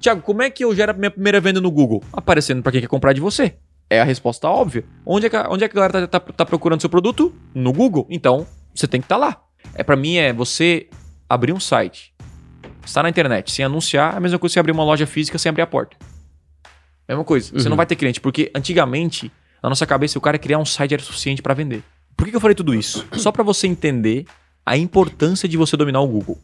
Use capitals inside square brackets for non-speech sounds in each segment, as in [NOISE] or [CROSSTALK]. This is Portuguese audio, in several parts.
Tiago, como é que eu gero a minha primeira venda no Google? Aparecendo para quem quer comprar de você. É a resposta óbvia. Onde é que, onde é que a galera tá, tá, tá procurando seu produto? No Google. Então, você tem que estar tá lá. É para mim é você abrir um site, está na internet, sem anunciar, é a mesma coisa que você abrir uma loja física sem abrir a porta. Mesma coisa. Você não Uhum. vai ter cliente, porque antigamente, na nossa cabeça, o cara criar um site era suficiente para vender. Por que, que eu falei tudo isso? [COUGHS] Só para você entender a importância de você dominar o Google.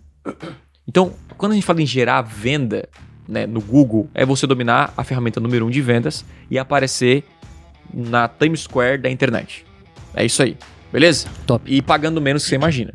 Então, quando a gente fala em gerar venda né, no Google, é você dominar a ferramenta número um de vendas e aparecer na Times Square da internet. É isso aí. Beleza? Top. E pagando menos que você imagina.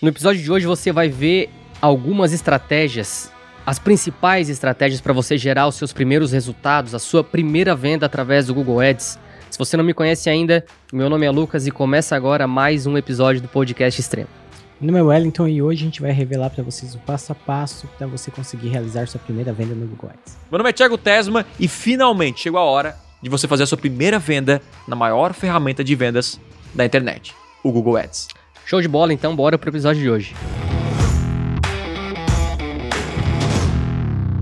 No episódio de hoje você vai ver algumas estratégias, as principais estratégias para você gerar os seus primeiros resultados, a sua primeira venda através do Google Ads. Se você não me conhece ainda, meu nome é Lucas e começa agora mais um episódio do Podcast Extremo. Meu nome é Wellington e hoje a gente vai revelar para vocês o passo a passo para você conseguir realizar sua primeira venda no Google Ads. Meu nome é Thiago Tesma e finalmente chegou a hora de você fazer a sua primeira venda na maior ferramenta de vendas da internet, o Google Ads. Show de bola, então bora pro episódio de hoje.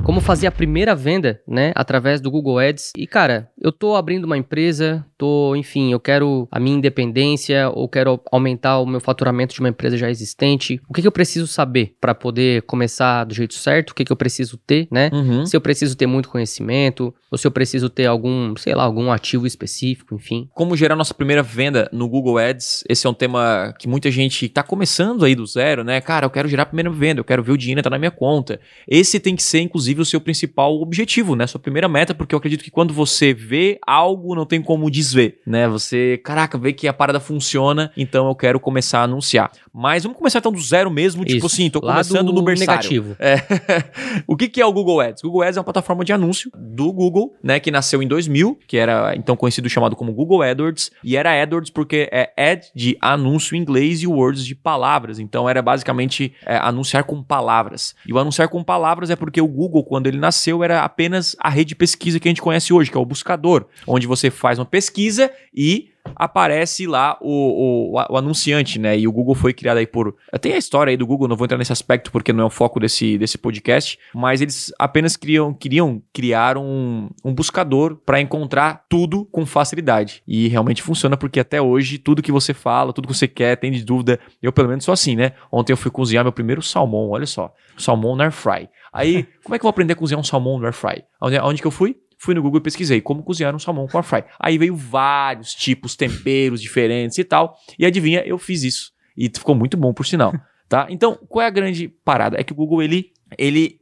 Como fazer a primeira venda, né, através do Google Ads. E cara, eu tô abrindo uma empresa, tô, enfim, eu quero a minha independência ou quero aumentar o meu faturamento de uma empresa já existente. O que, que eu preciso saber para poder começar do jeito certo? O que, que eu preciso ter, né? Uhum. Se eu preciso ter muito conhecimento, ou se eu preciso ter algum, sei lá, algum ativo específico, enfim. Como gerar nossa primeira venda no Google Ads? Esse é um tema que muita gente tá começando aí do zero, né? Cara, eu quero gerar a primeira venda, eu quero ver o dinheiro entrar na minha conta. Esse tem que ser, inclusive, o seu principal objetivo, né? Sua primeira meta, porque eu acredito que quando você vê algo, não tem como desver, né? Você, caraca, vê que a parada funciona, então eu quero começar a anunciar. Mas vamos começar então do zero mesmo, tipo Isso, assim, tô lá começando do no berçário. negativo. É. [LAUGHS] o que, que é o Google Ads? Google Ads é uma plataforma de anúncio do Google, né? Que nasceu em 2000, que era então conhecido chamado como Google AdWords. E era AdWords porque é ad de anúncio em inglês e words de palavras. Então era basicamente é, anunciar com palavras. E o anunciar com palavras é porque o Google, quando ele nasceu, era apenas a rede de pesquisa que a gente conhece hoje, que é o buscador, onde você faz uma pesquisa e aparece lá o, o, o anunciante, né? E o Google foi criado aí por. Tem a história aí do Google, não vou entrar nesse aspecto porque não é o foco desse, desse podcast, mas eles apenas criam, queriam criar um, um buscador para encontrar tudo com facilidade. E realmente funciona porque até hoje tudo que você fala, tudo que você quer, tem de dúvida. Eu pelo menos sou assim, né? Ontem eu fui cozinhar meu primeiro salmão, olha só. Salmão na air fry. Aí, como é que eu vou aprender a cozinhar um salmão no air fry? Onde, onde que eu fui? Fui no Google e pesquisei como cozinhar um salmão com air fry. Aí veio vários tipos, temperos diferentes e tal. E adivinha, eu fiz isso. E ficou muito bom, por sinal. [LAUGHS] Tá? Então, qual é a grande parada? É que o Google, ele, ele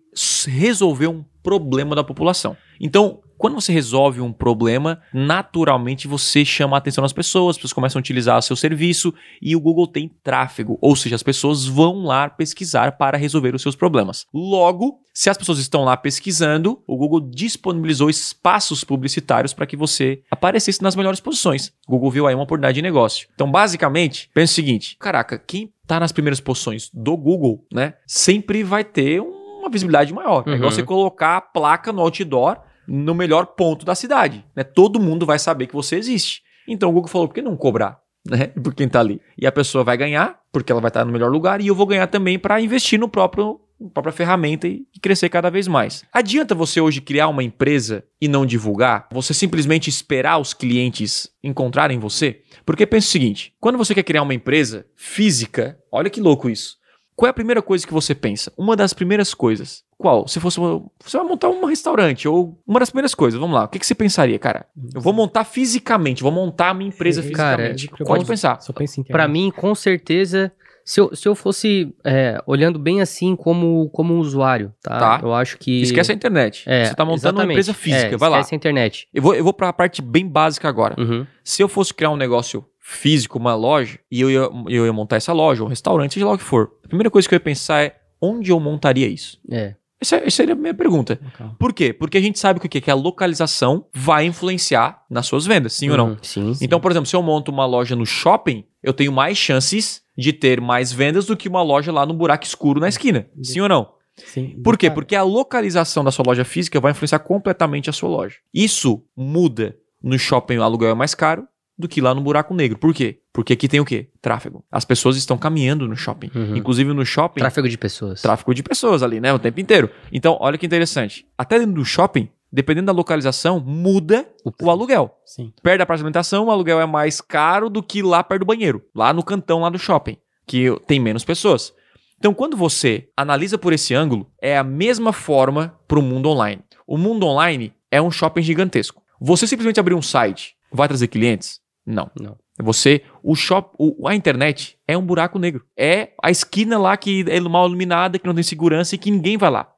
resolveu um problema da população. Então, quando você resolve um problema, naturalmente você chama a atenção das pessoas, as pessoas começam a utilizar o seu serviço e o Google tem tráfego, ou seja, as pessoas vão lá pesquisar para resolver os seus problemas. Logo, se as pessoas estão lá pesquisando, o Google disponibilizou espaços publicitários para que você aparecesse nas melhores posições. O Google viu aí uma oportunidade de negócio. Então, basicamente, pensa o seguinte: caraca, quem tá nas primeiras posições do Google, né, sempre vai ter uma visibilidade maior. É igual Uhum. você colocar a placa no outdoor no melhor ponto da cidade. Né? Todo mundo vai saber que você existe. Então o Google falou, por que não cobrar? [LAUGHS] Né? Por quem tá ali. E a pessoa vai ganhar, porque ela vai estar no melhor lugar, e eu vou ganhar também para investir no próprio na própria ferramenta e crescer cada vez mais. Adianta você hoje criar uma empresa e não divulgar? Você simplesmente esperar os clientes encontrarem você? Porque pensa o seguinte: quando você quer criar uma empresa física, olha que louco isso. Qual é a primeira coisa que você pensa? Uma das primeiras coisas. Qual? Se fosse uma, você vai montar um restaurante ou uma das primeiras coisas. Vamos lá. O que, que você pensaria, cara? Eu vou montar fisicamente, vou montar a minha empresa É, cara, fisicamente. Pode pensar. Só pensa em Pra mim, com certeza, se eu, se eu fosse é, olhando bem assim como, como um usuário, tá? Tá. Eu acho que. Esquece a internet. É, você tá montando uma exatamente. empresa física. É, vai lá. Esquece a internet. Eu vou, eu vou pra parte bem básica agora. Uhum. Se eu fosse criar um negócio físico, uma loja, e eu ia, eu ia montar essa loja, um restaurante, seja lá o que for, a primeira coisa que eu ia pensar é onde eu montaria isso? É. Essa, essa seria a minha pergunta. Local. Por quê? Porque a gente sabe que o quê? Que a localização vai influenciar nas suas vendas, sim ou não? Uhum. Sim. Então, por exemplo, se eu monto uma loja no shopping, eu tenho mais chances de ter mais vendas do que uma loja lá no buraco escuro na esquina. Sim ou não? Sim. Por quê? Porque a localização da sua loja física vai influenciar completamente a sua loja. Isso muda no shopping, o aluguel é mais caro do que lá no buraco negro. Por quê? Porque aqui tem o quê? Tráfego. As pessoas estão caminhando no shopping. Uhum. Inclusive no shopping, Tráfego de pessoas. tráfego de pessoas ali, né? O tempo inteiro. Então, olha que interessante. Até dentro do shopping, dependendo da localização, muda o aluguel. Sim. Perto da praça de alimentação, o aluguel é mais caro do que lá perto do banheiro, lá no cantão lá do shopping, que tem menos pessoas. Então, quando você analisa por esse ângulo, é a mesma forma para o mundo online. O mundo online é um shopping gigantesco. Você simplesmente abrir um site vai trazer clientes? Não. Não. Você, o shop, o- a internet é um buraco negro. É a esquina lá que é mal iluminada, que não tem segurança e que ninguém vai lá.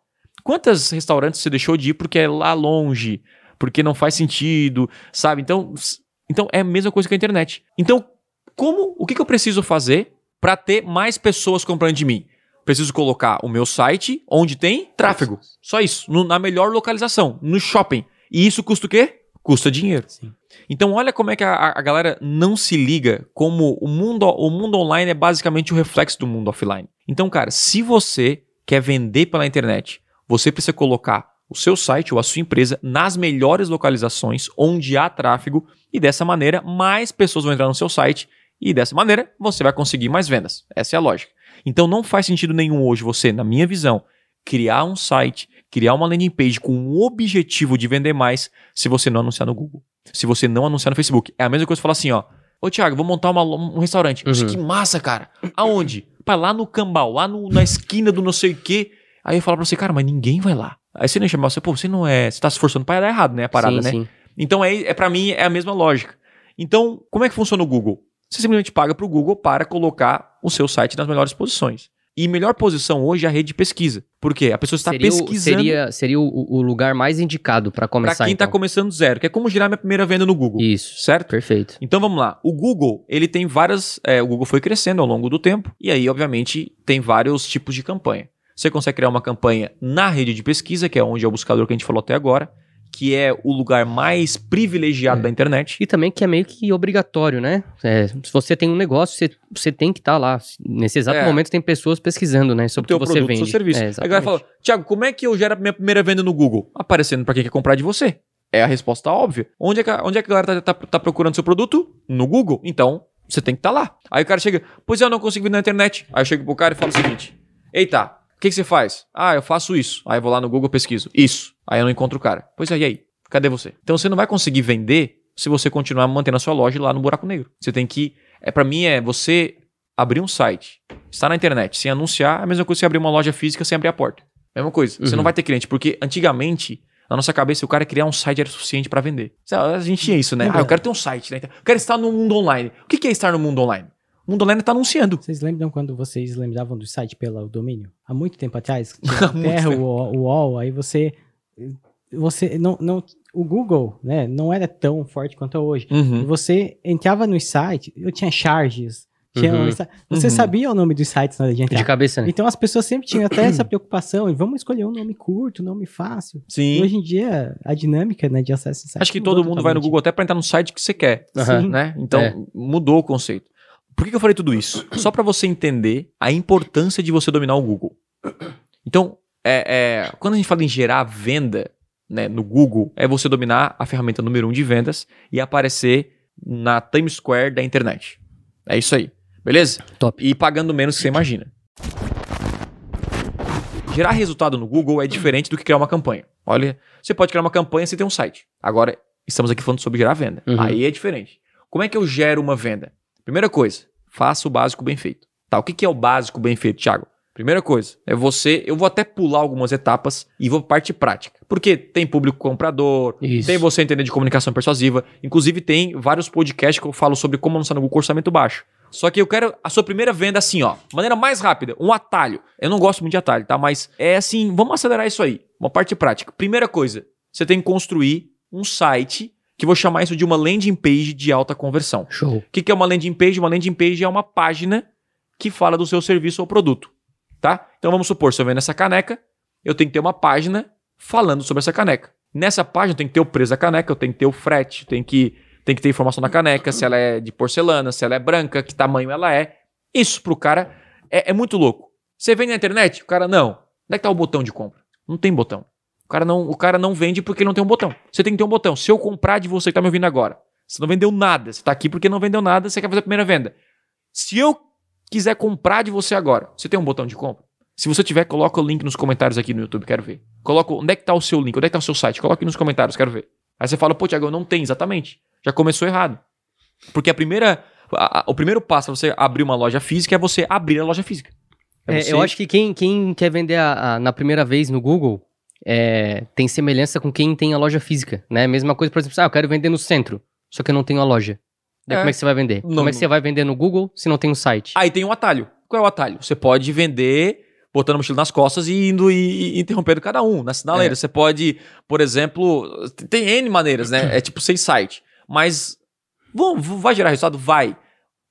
Quantos restaurantes você deixou de ir porque é lá longe, porque não faz sentido, sabe? Então, então é a mesma coisa que a internet. Então, como, o que, que eu preciso fazer para ter mais pessoas comprando de mim? Preciso colocar o meu site onde tem tráfego. Só isso, no- na melhor localização, no shopping. E isso custa o quê? Custa dinheiro. Sim. Então, olha como é que a, a galera não se liga como o mundo, o mundo online é basicamente o reflexo do mundo offline. Então, cara, se você quer vender pela internet, você precisa colocar o seu site ou a sua empresa nas melhores localizações onde há tráfego e dessa maneira mais pessoas vão entrar no seu site e dessa maneira você vai conseguir mais vendas. Essa é a lógica. Então não faz sentido nenhum hoje você, na minha visão, criar um site, criar uma landing page com o objetivo de vender mais se você não anunciar no Google. Se você não anunciar no Facebook. É a mesma coisa que falar assim, ó. Ô, Thiago, vou montar uma um restaurante. Uhum. que massa, cara. Aonde? Pá, lá no Cambau, lá no- na esquina do não sei o quê. Aí eu falo pra você, cara, mas ninguém vai lá. Aí você nem chama você, pô, você não é. Você tá se esforçando pra dar errado, né? A parada, sim, né? sim. Então, é, é para mim, é a mesma lógica. Então, como é que funciona o Google? Você simplesmente paga para o Google para colocar o seu site nas melhores posições. E melhor posição hoje é a rede de pesquisa. Por quê? A pessoa está seria o- pesquisando seria, seria o, o lugar mais indicado para para começar. quem está então. começando do zero, que é como gerar minha primeira venda no Google. Isso. Certo? Perfeito. Então vamos lá. O Google, ele tem várias. é, o Google foi crescendo ao longo do tempo. E aí, obviamente, tem vários tipos de campanha. Você consegue criar uma campanha na rede de pesquisa, que é onde é o buscador que a gente falou até agora, que é o lugar mais privilegiado É. da internet. E também que é meio que obrigatório, né? É, se você tem um negócio, você, você tem que estar lá. Nesse exato É. momento tem pessoas pesquisando, né? o Sobre o que você produto, vende. seu serviço. É, Aí a galera fala, Tiago, como é que eu gero a minha primeira venda no Google? Aparecendo para quem quer comprar de você. É a resposta óbvia. Onde é que, a- onde é que a galera tá, tá- tá procurando seu produto? No Google. Então, você tem que estar lá. Aí o cara chega, pois eu não consigo vir na internet. Aí eu chego pro cara e falo o seguinte: Eita, o que, que você faz? Ah, eu faço isso. Aí eu vou lá no Google pesquiso. Isso. Aí eu não encontro o cara. Pois é, e aí? Cadê você? Então você não vai conseguir vender se você continuar mantendo a sua loja lá no buraco negro. Você tem que. É, para mim, é você abrir um site, estar na internet sem anunciar, é a mesma coisa que você abrir uma loja física sem abrir a porta. Mesma coisa. Você Uhum. não vai ter cliente, porque antigamente, na nossa cabeça, o cara criar um site era suficiente para vender. A gente tinha isso, né? É Ah, eu quero ter um site, né? Eu quero estar no mundo online. O que é estar no mundo online? Mundo online está anunciando. Vocês lembram quando vocês lembravam do site pelo domínio? Há muito tempo atrás? [LAUGHS] Muito Terra, tempo. o UOL, aí você... Você não, não... O Google, né, não era tão forte quanto é hoje. E Uhum. você entrava no site, eu tinha charges, tinha Uhum. um você Uhum. sabia o nome dos sites na hora de entrar. De cabeça, né? Então as pessoas sempre tinham até [CLEARS THROAT] essa preocupação, e vamos escolher um nome curto, um nome fácil. E Sim. hoje em dia, a dinâmica né, de acesso a site Acho que todo mundo vai no totalmente. Google até para entrar no site que você quer. Né? Então, É. mudou o conceito. Por que, eu falei tudo isso? Só para você entender a importância de você dominar o Google. Então, é, é, quando a gente fala em gerar venda né, no Google, é você dominar a ferramenta número um de vendas e aparecer na Times Square da internet. É isso aí. Beleza? Top. E pagando menos que você imagina. Gerar resultado no Google é diferente do que criar uma campanha. Olha, você pode criar uma campanha sem ter um site. Agora, estamos aqui falando sobre gerar venda. Uhum. Aí é diferente. Como é que eu gero uma venda? Primeira coisa, faça o básico bem feito. Tá, o que que é o básico bem feito, Thiago? Primeira coisa, é você. Eu vou até pular algumas etapas e vou para parte prática. Porque tem público comprador, Isso. tem você entender de comunicação persuasiva. Inclusive, tem vários podcasts que eu falo sobre como anunciar no Google orçamento baixo. Só que eu quero a sua primeira venda assim, ó. Maneira mais rápida, um atalho. Eu não gosto muito de atalho, tá? Mas é assim, vamos acelerar isso aí. Uma parte prática. Primeira coisa, você tem que construir um site que vou chamar isso de uma landing page de alta conversão. Show. O que, que é uma landing page? Uma landing page é uma página que fala do seu serviço ou produto, tá? Então vamos supor, se eu vendo essa caneca, eu tenho que ter uma página falando sobre essa caneca. Nessa página tem que ter o preço da caneca, eu tenho que ter o frete, tem que, tem que ter informação da caneca, se ela é de porcelana, se ela é branca, que tamanho ela é. Isso pro cara é, é muito louco. Você vende na internet? O cara, não. Onde é que tá o botão de compra? Não tem botão. O cara não, o cara não vende porque não tem um botão. Você tem que ter um botão. Se eu comprar de você que tá me ouvindo agora, Você não vendeu nada. Você tá aqui porque não vendeu nada, você quer fazer a primeira venda. Se eu quiser comprar de você agora, você tem um botão de compra? Se você tiver, coloca o link nos comentários aqui no YouTube, quero ver. Coloca onde é que tá o seu link, onde é que tá o seu site, coloca aqui nos comentários, quero ver. Aí você fala, pô, Thiago, não tem, exatamente. Já começou errado. Porque a primeira, a- a- o primeiro passo para você abrir uma loja física é você abrir a loja física. É, você- Eu acho que quem, quem quer vender a- na primeira vez no Google é, tem semelhança com quem tem a loja física, né? Mesma coisa, por exemplo, ah, eu quero vender no centro, só que eu não tenho a loja. Daí É. como é que você vai vender? Não, como é que você vai vender no Google se não tem um site? Aí tem um atalho. Qual é o atalho? Você pode vender botando a mochila nas costas e indo e, e interrompendo cada um na sinaleira. É. Você pode, por exemplo, tem N maneiras, né? É tipo sem site. Mas bom, vai gerar resultado? Vai.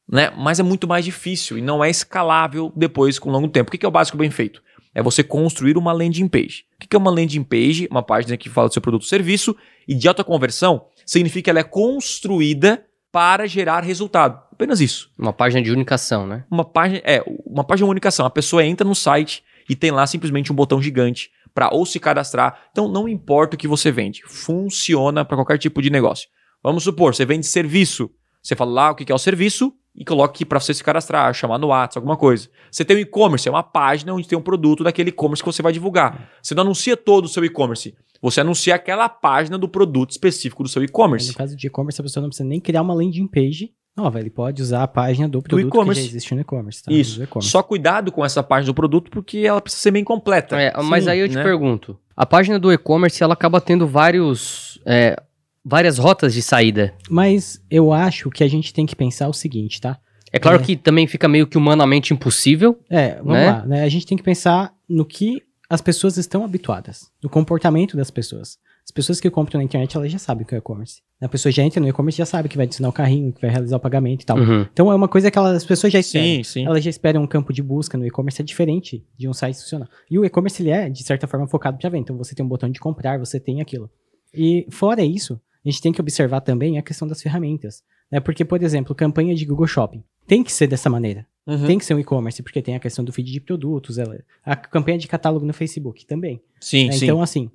Né? Mas é muito mais difícil e não é escalável depois com longo tempo. O que é o básico bem feito? É você construir uma landing page. O que é uma landing page? Uma página que fala do seu produto ou serviço e de alta conversão significa que ela é construída para gerar resultado. Apenas isso Uma página de unicação, né? uma página, é, uma página de comunicação. A pessoa entra no site e tem lá simplesmente um botão gigante para ou se cadastrar. Então não importa o que você vende, funciona para qualquer tipo de negócio. Vamos supor, você vende serviço. Você fala lá o que é o serviço e coloca aqui para você se cadastrar, chamar no WhatsApp, alguma coisa. Você tem o e-commerce, é uma página onde tem um produto daquele e-commerce que você vai divulgar. Você não anuncia todo o seu e-commerce. Você anuncia aquela página do produto específico do seu e-commerce. No caso de e-commerce, a pessoa não precisa nem criar uma landing page nova. Ele pode usar a página do produto que e-commerce. já existe no e-commerce. Tá? Isso. Do e-commerce. Só cuidado com essa página do produto porque ela precisa ser bem completa. É, mas Sim, aí eu te né? pergunto, a página do e-commerce ela acaba tendo vários, é, várias rotas de saída. Mas eu acho que a gente tem que pensar o seguinte, tá? É claro É. que também fica meio que humanamente impossível. É, vamos Né? lá. Né? A gente tem que pensar no que as pessoas estão habituadas, no comportamento das pessoas. As pessoas que compram na internet, elas já sabem o que é e-commerce. A pessoa já entra no e-commerce, já sabe que vai adicionar o carrinho, que vai realizar o pagamento e tal. Uhum. Então é uma coisa que elas- as pessoas já esperam. Sim, sim. Elas já esperam um campo de busca no e-commerce é diferente de um site institucional. E o e-commerce ele é, de certa forma, focado para venda. Então você tem um botão de comprar, você tem aquilo. E fora isso, a gente tem que observar também a questão das ferramentas. Né? Porque, por exemplo, campanha de Google Shopping. Tem que ser dessa maneira. Uhum. Tem que ser um e-commerce, porque tem a questão do feed de produtos, ela- a campanha de catálogo no Facebook também. Sim, né? sim. Então, assim,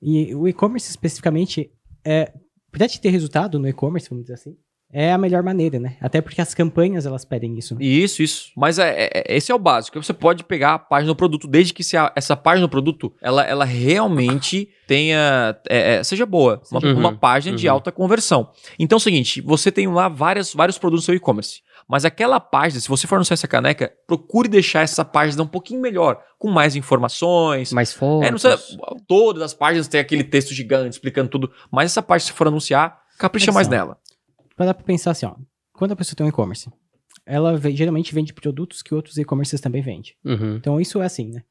e o e-commerce especificamente, é, pra te ter resultado no e-commerce, vamos dizer assim, é a melhor maneira, né? Até porque as campanhas, elas pedem isso. né? Isso, isso. Mas é, é- esse é o básico. Você pode pegar a página do produto, desde que se a- essa página do produto, ela, ela realmente tenha, é, é, seja boa. Uma, Uhum, uma página de uhum. alta conversão. Então é o seguinte, você tem lá várias, vários produtos no seu e-commerce. Mas aquela página, se você for anunciar essa caneca, procure deixar essa página um pouquinho melhor, com mais informações. Mais fotos. É, não sei, todas as páginas têm aquele texto gigante explicando tudo, mas essa parte, se for anunciar, capricha mais nela. Para pra pensar assim, ó. Quando a pessoa tem um e-commerce, ela geralmente vende produtos que outros e-commerces também vendem. Uhum. Então isso é assim, né?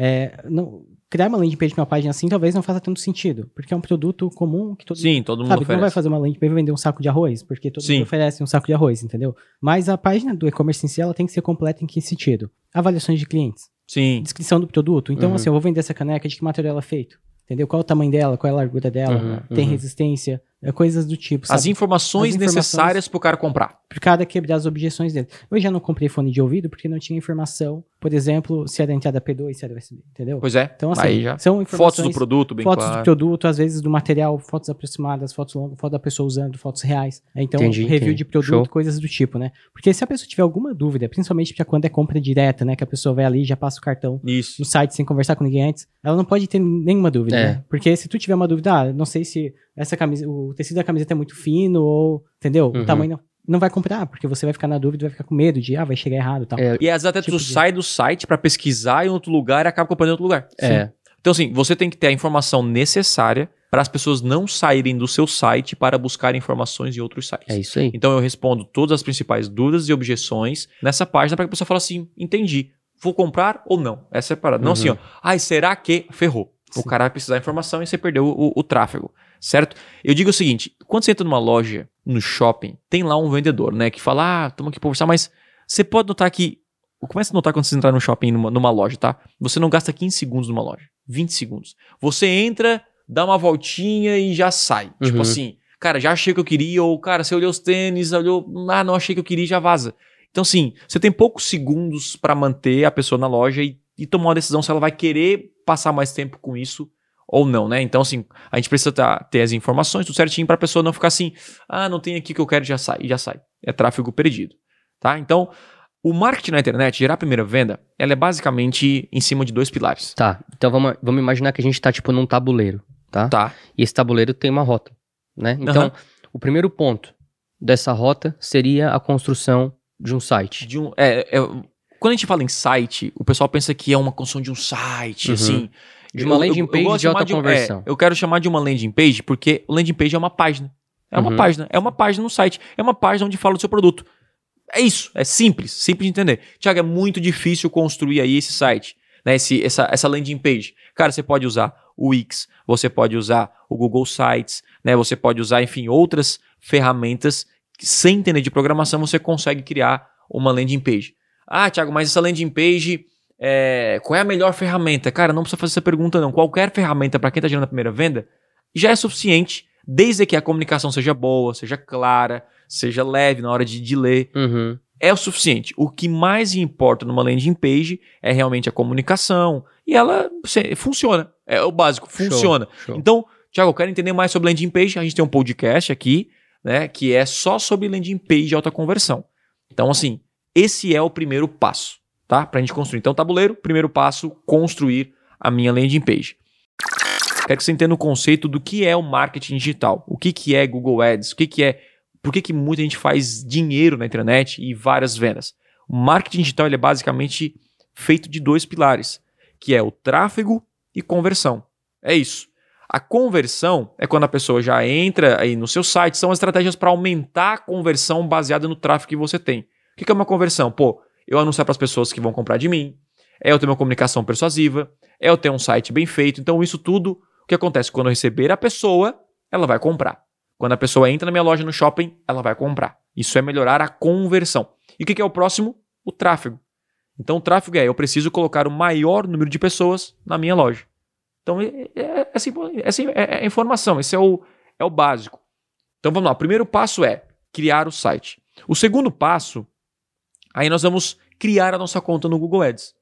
É, não, criar uma landing page pra uma página assim talvez não faça tanto sentido, porque é um produto comum que todo Sim, todo mundo Sabe, tu não vai oferece. fazer uma landing page e vender um saco de arroz, porque todo Sim. mundo oferece um saco de arroz, entendeu? Mas a página do e-commerce em si, ela tem que ser completa em que sentido? Avaliações de clientes, Sim. descrição do produto. Então, Uhum. assim, eu vou vender essa caneca, de que material ela é feito? Entendeu? Qual é o tamanho dela, qual é a largura dela, Uhum, tem uhum. resistência, coisas do tipo, As sabe? informações As informações- necessárias pro cara comprar. Por cada quebrar as objeções dele. Eu já não comprei fone de ouvido porque não tinha informação, por exemplo, se era entrada P2, se era USB, entendeu? Pois é. Então, assim, são Fotos do produto, bem fotos claro. do produto, às vezes do material, fotos aproximadas, fotos longas, foto da pessoa usando, fotos reais. É, Então, Entendi, review entendi. de produto, Show. coisas do tipo, né? Porque se a pessoa tiver alguma dúvida, principalmente pra quando é compra direta, né? Que a pessoa vai ali e já passa o cartão Isso. no site sem conversar com ninguém antes, ela não pode ter nenhuma dúvida, É. né? Porque se tu tiver uma dúvida, ah, não sei se essa camisa, o tecido da camiseta é muito fino ou, entendeu? Uhum. O tamanho não, vai comprar, porque você vai ficar na dúvida, vai ficar com medo de, ah, vai chegar errado e tal. É, E às vezes até Tipo tu de- sai do site pra pesquisar em outro lugar e acaba comprando em outro lugar. É. Então, assim, você tem que ter a informação necessária para as pessoas não saírem do seu site para buscar informações em outros sites. É isso aí. Então, eu respondo todas as principais dúvidas e objeções nessa página para que a pessoa fale assim: entendi, vou comprar ou não? Essa é a parada. Não Uhum. assim, ó, ai, será que ferrou? O Sim. cara vai precisar de informação e você perdeu o, o tráfego, certo? Eu digo o seguinte: quando você entra numa loja, no shopping, tem lá um vendedor, né, que fala, ah, estamos aqui para conversar, mas você pode notar que. Começa a notar quando você entrar no shopping, numa, numa loja, tá? Você não gasta 15 segundos numa loja. 20 segundos. Você entra, dá uma voltinha e já sai. Tipo Uhum. assim, cara, já achei que eu queria, ou cara, você olhou os tênis, olhou, ah, não achei que eu queria já vaza. Então, assim, você tem poucos segundos pra manter a pessoa na loja e, e tomar uma decisão se ela vai querer passar mais tempo com isso ou não, né? Então, assim, a gente precisa tá- ter as informações tudo certinho para a pessoa não ficar assim, ah, não tem aqui que eu quero, já sai, já sai. É tráfego perdido, tá? Então, o marketing na internet, gerar a primeira venda, ela é basicamente em cima de dois pilares, Tá, então vamos, vamos imaginar que a gente tá, tipo, num tabuleiro, tá? tá? E esse tabuleiro tem uma rota, né? Então, Aham. o primeiro ponto dessa rota seria a construção de um site. De um, é, é- quando a gente fala em site, o pessoal pensa que é uma construção de um site, Uhum. assim. De uma landing page gosto de alta chamar um- conversão. é, eu quero chamar de uma landing page porque o landing page é uma página. É uma Uhum. página. É uma página no site. É uma página onde fala do seu produto. É isso. É simples. Simples de entender. Tiago, é muito difícil construir aí esse site. Né, esse, essa, essa landing page. Cara, você pode usar o Wix, você pode usar o Google Sites, né? Você pode usar, enfim, outras ferramentas que, sem entender de programação, você consegue criar uma landing page. Ah, Thiago, mas essa landing page, é, qual é a melhor ferramenta? Cara, não precisa fazer essa pergunta, não. Qualquer ferramenta para quem está gerando a primeira venda já é suficiente, desde que a comunicação seja boa, seja clara, seja leve na hora de, de ler. Uhum. É o suficiente. O que mais importa numa landing page é realmente a comunicação e ela se- funciona. É o básico, funciona. Show. Então, Thiago, eu quero entender mais sobre landing page. A gente tem um podcast aqui, né, que é só sobre landing page de alta conversão. Então, assim, esse é o primeiro passo, tá? Pra gente construir. Então, tabuleiro, primeiro passo, construir a minha landing page. Quero que você entenda o conceito do que é o marketing digital. O que, que é Google Ads, o que, que é. Por que, que muita gente faz dinheiro na internet e várias vendas? O marketing digital ele é basicamente feito de dois pilares, que é o tráfego e conversão. É isso. A conversão é quando a pessoa já entra aí no seu site, são as estratégias para aumentar a conversão baseada no tráfego que você tem. O que que é uma conversão? Pô, eu anunciar para as pessoas que vão comprar de mim, é eu ter uma comunicação persuasiva, é eu ter um site bem feito. Então, isso tudo, o que acontece? Quando eu receber a pessoa, ela vai comprar. Quando a pessoa entra na minha loja no shopping, ela vai comprar. Isso é melhorar a conversão. E o que é o próximo? O tráfego. Então, o tráfego é eu preciso colocar o maior número de pessoas na minha loja. Então, é, é, é, assim, é, assim, é- é informação, esse é o, é o básico. Então, vamos lá. O primeiro passo é criar o site. O segundo passo, aí nós vamos criar a nossa conta no Google Ads.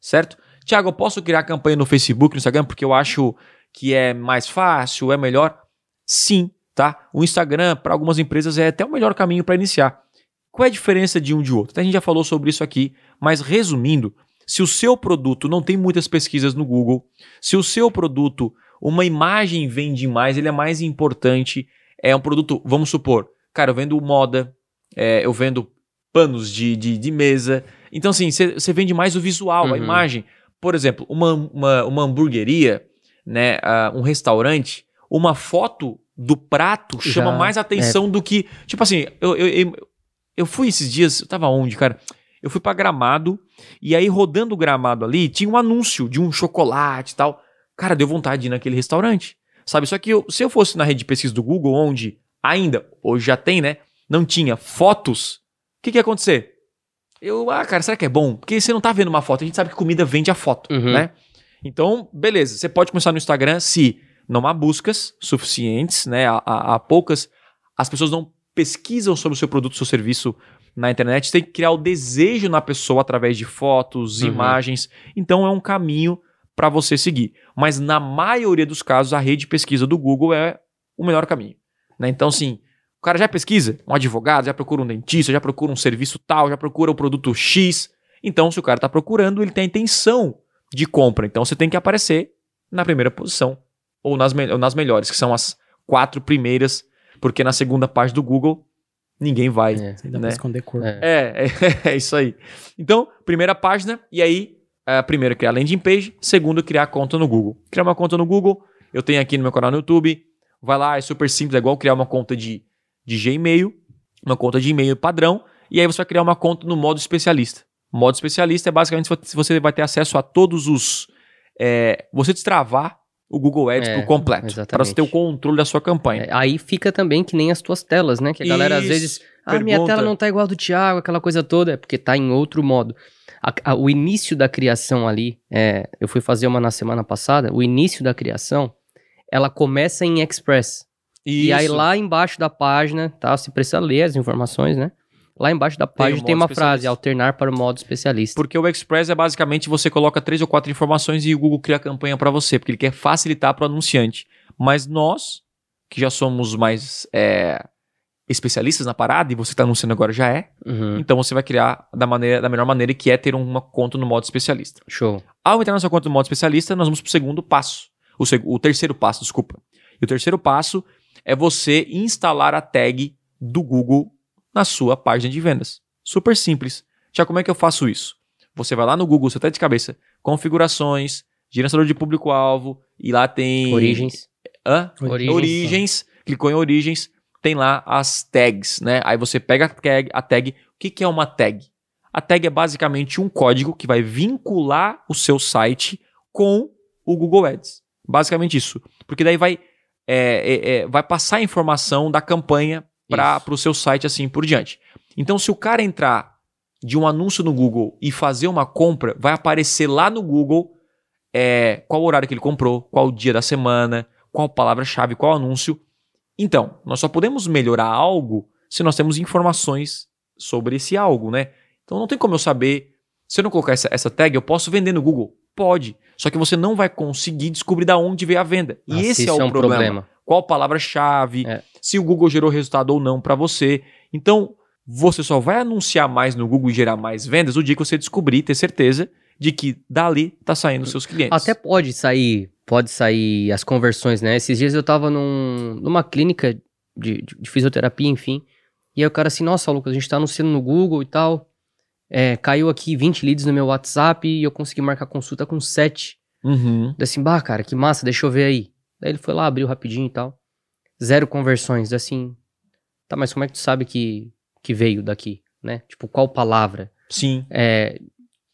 Certo? Tiago, eu posso criar campanha no Facebook, no Instagram, porque eu acho que é mais fácil, é melhor? Sim, tá? O Instagram, para algumas empresas, é até o melhor caminho para iniciar. Qual é a diferença de um de outro? A gente já falou sobre isso aqui, mas resumindo, se o seu produto não tem muitas pesquisas no Google, se o seu produto, uma imagem vende mais, ele é mais importante, é um produto, vamos supor, cara, eu vendo moda, é, eu vendo panos de, de, de mesa, então assim, você vende mais o visual, a Uhum. imagem. Por exemplo, uma, uma, uma hamburgueria, né, ah, um restaurante, uma foto do prato chama Já, mais atenção do que, tipo assim, eu, eu, eu, eu fui esses dias, eu tava onde, cara? Eu fui pra Gramado, e aí rodando o Gramado ali, tinha um anúncio de um chocolate e tal. Cara, deu vontade de ir naquele restaurante, sabe? Só que eu- se eu fosse na rede de pesquisa do Google, onde ainda, hoje já tem, né? Não tinha fotos, que, que ia acontecer? Eu, ah, cara, será que é bom? Porque você não tá vendo uma foto, a gente sabe que comida vende a foto, Uhum. né? Então, beleza, você pode começar no Instagram se não há buscas suficientes, né? Há, poucas, as pessoas não pesquisam sobre o seu produto, seu serviço na internet, você tem que criar o desejo na pessoa através de fotos, Uhum. imagens. Então é um caminho para você seguir. Mas na maioria dos casos, a rede de pesquisa do Google é o melhor caminho. né? Então, assim, o cara já pesquisa, um advogado, já procura um dentista, já procura um serviço tal, já procura o produto X. Então, se o cara está procurando, ele tem a intenção de compra. Então, você tem que aparecer na primeira posição ou nas, me- ou nas melhores, que são as quatro primeiras, porque na segunda parte do Google ninguém vai. É. Né? pra esconder corpo. É. É, é, [LAUGHS] é isso aí. Então, primeira página, e aí, a primeira criar landing page, segundo criar conta no Google. Criar uma conta no Google, eu tenho aqui no meu canal no YouTube, vai lá, é super simples, é igual criar uma conta de, de Gmail, uma conta de e-mail padrão, e aí você vai criar uma conta no modo especialista. O modo especialista é basicamente se você vai ter acesso a todos os... é, você destravar o Google Ads É, por completo, para você ter o controle da sua campanha. É, Aí fica também que nem as tuas telas, né? Que a galera às Isso, vezes. Ah, minha pergunta. tela não tá igual a do Thiago, aquela coisa toda. É porque tá em outro modo. A- a- o início da criação ali, é, eu fui fazer uma na semana passada. O início da criação, ela começa em Express. E aí Isso. lá embaixo da página, tá? Você precisa ler as informações, né? lá embaixo da Tem página tem, modo uma frase, alternar para o modo especialista. Porque o Express é basicamente você coloca três ou quatro informações e o Google cria a campanha para você, porque ele quer facilitar para o anunciante. Mas nós, que já somos mais é, especialistas na parada, e você está anunciando agora já é, Uhum, então você vai criar da, maneira, da melhor maneira que é ter uma conta no modo especialista. Show. Ao entrar na sua conta no modo especialista, nós vamos para o segundo passo. O, seg- o terceiro passo, desculpa. E o terceiro passo é você instalar a tag do Google na sua página de vendas. Super simples. Já como é que eu faço isso? Você vai lá no Google, você tá de cabeça, configurações, gerenciador de público-alvo, e lá tem. Origens. Hã? Origens. Origens. Clicou em origens, tem lá as tags, né? Aí você pega a tag. A tag. O que, que é uma tag? A tag é basicamente um código que vai vincular o seu site com o Google Ads. Basicamente isso. Porque daí vai, é, é, é, vai passar a informação da campanha para o seu site assim por diante. Então, se o cara entrar de um anúncio no Google e fazer uma compra, vai aparecer lá no Google é, qual horário que ele comprou, qual o dia da semana, qual palavra-chave, qual anúncio. Então, nós só podemos melhorar algo se nós temos informações sobre esse algo, né? Então não tem como eu saber. Se eu não colocar essa, essa tag, eu posso vender no Google? Pode. Só que você não vai conseguir descobrir da onde veio a venda. E Nossa, esse é o um problema. Qual palavra-chave, É. se o Google gerou resultado ou não para você. Então, você só vai anunciar mais no Google e gerar mais vendas o dia que você descobrir, ter certeza de que dali tá saindo os seus clientes. Até pode sair, pode sair as conversões, né? Esses dias eu tava num, numa clínica de, de- de fisioterapia, enfim. E aí o cara assim, nossa, Lucas, a gente tá anunciando no Google e tal. É, caiu aqui 20 leads no meu WhatsApp e eu consegui marcar consulta com 7. Uhum. Daí assim, bah, cara, que massa, deixa eu ver aí. Daí ele foi lá, abriu rapidinho e tal. Zero conversões. Daí assim, tá, mas como é que tu sabe que, que veio daqui, né? Tipo, qual palavra? Sim. É,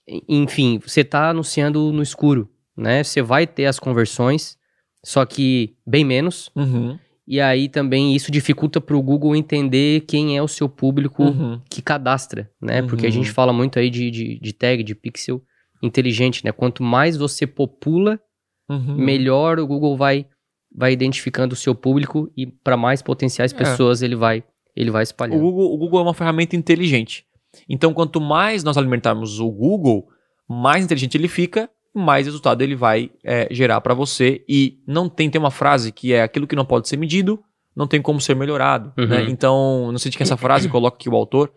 en- enfim, você tá anunciando no escuro, né? Você vai ter as conversões, só que bem menos. Uhum. E aí também isso dificulta pro Google entender quem é o seu público Uhum. que cadastra, né? Porque a Uhum. gente fala muito aí de, de, de tag, de pixel inteligente, né? Quanto mais você popula, Uhum. melhor o Google vai vai identificando o seu público e para mais potenciais É. pessoas ele vai ele vai O espalhando. Google, o Google é uma ferramenta inteligente. Então, quanto mais nós alimentarmos o Google, mais inteligente ele fica, mais resultado ele vai é, gerar para você. E não tem, tem uma frase que é aquilo que não pode ser medido, não tem como ser melhorado. Uhum. né? Então, não sei de quem é essa frase, coloca aqui o autor.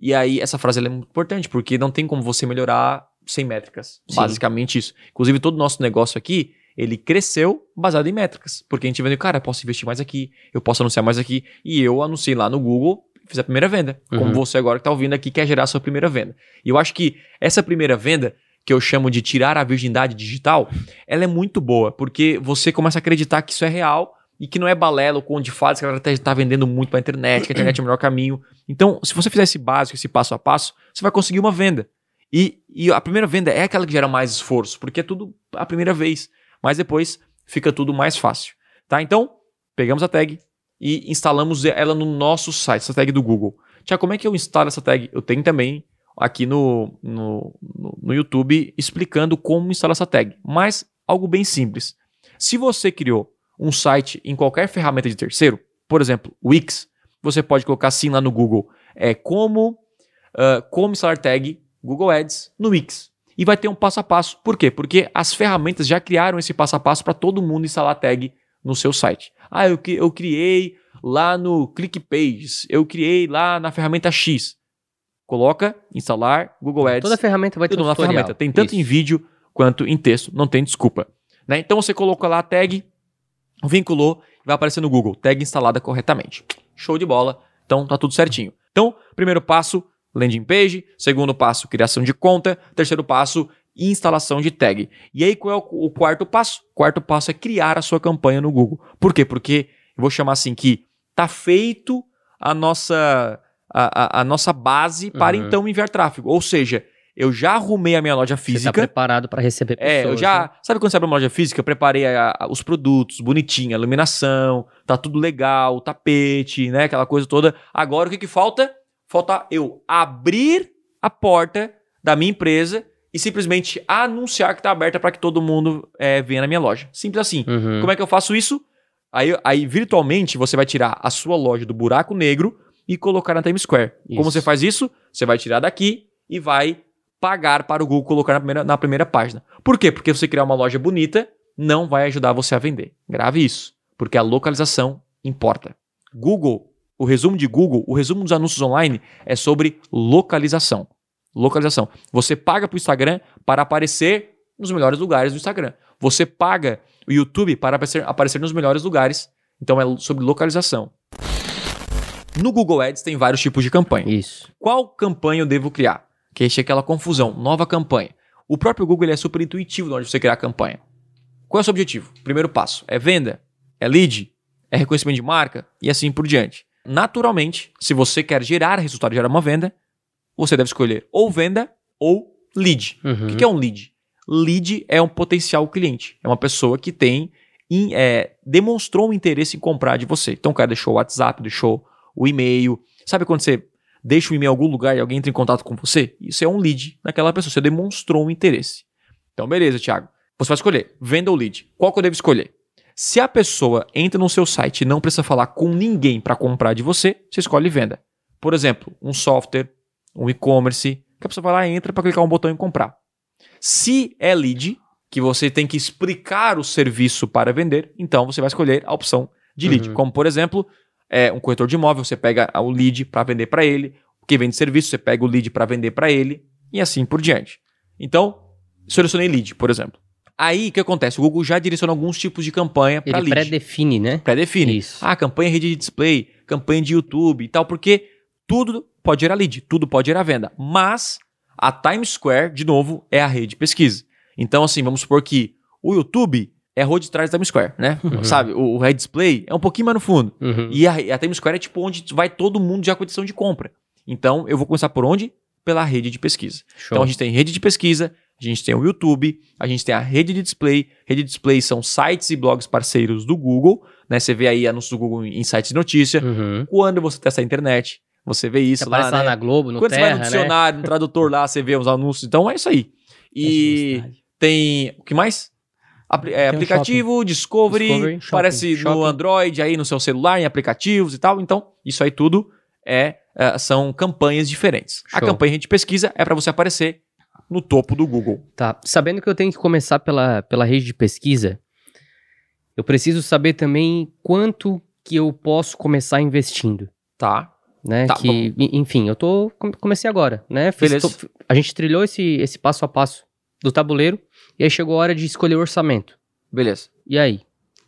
E aí, essa frase é muito importante, porque não tem como você melhorar sem métricas. Sim. Basicamente isso. Inclusive, todo o nosso negócio aqui, ele cresceu baseado em métricas. Porque a gente vendo, cara, eu posso investir mais aqui, eu posso anunciar mais aqui. E eu anunciei lá no Google, fiz a primeira venda. Como Uhum. você agora que está ouvindo aqui quer gerar a sua primeira venda. E eu acho que essa primeira venda, que eu chamo de tirar a virgindade digital, ela é muito boa, porque você começa a acreditar que isso é real e que não é balela ou conto de fadas que a galera está vendendo muito para internet, que a internet é o melhor caminho. Então, se você fizer esse básico, esse passo a passo, você vai conseguir uma venda. E, e a primeira venda é aquela que gera mais esforço, porque é tudo a primeira vez. Mas depois fica tudo mais fácil. Tá? Então, pegamos a tag e instalamos ela no nosso site, essa tag do Google. Tiago, como é que eu instalo essa tag? Eu tenho também aqui no, no, no, YouTube explicando como instalar essa tag. Mas algo bem simples. Se você criou um site em qualquer ferramenta de terceiro, por exemplo, Wix, você pode colocar assim lá no Google, é como, ah, como instalar tag Google Ads no Wix. E vai ter um passo a passo. Por quê? Porque as ferramentas já criaram esse passo a passo para todo mundo instalar tag no seu site. Ah, eu, eu criei lá no ClickPages, eu criei lá na ferramenta X. Coloca, instalar, Google Ads. Toda ferramenta vai ter Tudo um na tutorial. ferramenta. Tem tanto em Isso. vídeo quanto em texto, não tem desculpa. Né? Então você colocou lá a tag, vinculou, vai aparecer no Google, tag instalada corretamente. Show de bola. Então tá tudo certinho. Então, primeiro passo, landing page. Segundo passo, criação de conta. Terceiro passo, instalação de tag. E aí, qual é o, o quarto passo? O quarto passo é criar a sua campanha no Google. Por quê? Porque eu vou chamar assim que tá feito a nossa, a, a- a nossa base para Uhum. então enviar tráfego. Ou seja, eu já arrumei a minha loja Você tá física. preparado para receber pessoas. É, eu já. né? Sabe quando você abre uma loja física? Eu preparei a- a- os produtos, bonitinho, a iluminação, tá tudo legal, o tapete, né? Aquela coisa toda. Agora o que, que falta? Falta eu abrir a porta da minha empresa e simplesmente anunciar que tá aberta para que todo mundo é, venha na minha loja. Simples assim. Uhum. Como é que eu faço isso? Aí, aí, virtualmente, você vai tirar a sua loja do buraco negro e colocar na Times Square. Como Isso. você faz isso? Você vai tirar daqui e vai pagar para o Google colocar na primeira, na primeira página. Por quê? Porque você criar uma loja bonita não vai ajudar você a vender. Grave isso, porque a localização importa. Google, o resumo de Google, o resumo dos anúncios online é sobre localização. Localização. Você paga para o Instagram para aparecer nos melhores lugares do Instagram. Você paga o YouTube para aparecer, aparecer nos melhores lugares. Então é sobre localização. No Google Ads tem vários tipos de campanha. Isso. Qual campanha eu devo criar? Que aí chega aquela confusão. Nova campanha. O próprio Google ele é super intuitivo na hora de você criar a campanha. Qual é o seu objetivo? Primeiro passo: é venda? É lead? É reconhecimento de marca? E assim por diante. Naturalmente, se você quer gerar resultado, gerar uma venda, você deve escolher ou venda ou lead. Uhum. O que é um lead? Lead é um potencial cliente. É uma pessoa que tem em- é, demonstrou um interesse em comprar de você. Então o cara deixou o WhatsApp, deixou o e-mail. Sabe quando você deixa o e-mail em algum lugar e alguém entra em contato com você? Isso é um lead daquela pessoa. Você demonstrou um interesse. Então, beleza, Thiago. Você vai escolher venda ou lead. Qual que eu devo escolher? Se a pessoa entra no seu site e não precisa falar com ninguém para comprar de você, você escolhe venda. Por exemplo, um software, um e-commerce, que a pessoa vai lá entra para clicar um botão e comprar. Se é lead, que você tem que explicar o serviço para vender, então você vai escolher a opção de lead. Uhum. Como, por exemplo, é um corretor de imóvel, você pega o lead para vender para ele. Quem vende serviço, você pega o lead para vender para ele. E assim por diante. Então, selecionei lead, por exemplo. Aí, o que acontece? O Google já direciona alguns tipos de campanha para Ele lead. pré-define, né? Pré-define. Isso. Ah, campanha rede de display, campanha de YouTube e tal, porque tudo pode gerar lead, tudo pode gerar venda. Mas a Times Square, de novo, é a rede de pesquisa. Então, assim, vamos supor que o YouTube é a rua de trás da Times Square, né? Uhum. Sabe? O, o Red Display é um pouquinho mais no fundo. Uhum. E a, a Times Square é tipo onde vai todo mundo de aquisição de compra. Então, eu vou começar por onde? Pela rede de pesquisa. Show. Então a gente tem rede de pesquisa, a gente tem o YouTube, a gente tem a rede de display. Rede de display são sites e blogs parceiros do Google, né? Você vê aí anúncios do Google em sites de notícia. Uhum. Quando você testa a internet, você vê isso Você lá, lá né? na Globo, no Quando você vai no Terra, né? dicionário, no tradutor lá, você vê os anúncios. Então é isso aí. E tem o que mais? Apli- é, aplicativo, Discovery, Discovery, shopping, aparece shopping. no Android, aí no seu celular, em aplicativos e tal. Então, isso aí tudo é, é, são campanhas diferentes. A Show. campanha de pesquisa é para você aparecer no topo do Google. Tá. Sabendo que eu tenho que começar pela, pela rede de pesquisa, eu preciso saber também quanto que eu posso começar investindo. Tá. Né? Tá, que, en- enfim, eu tô come- comecei agora, né? Fiz- tô- a gente trilhou esse, esse passo a passo do tabuleiro e aí chegou a hora de escolher o orçamento. Beleza. E aí?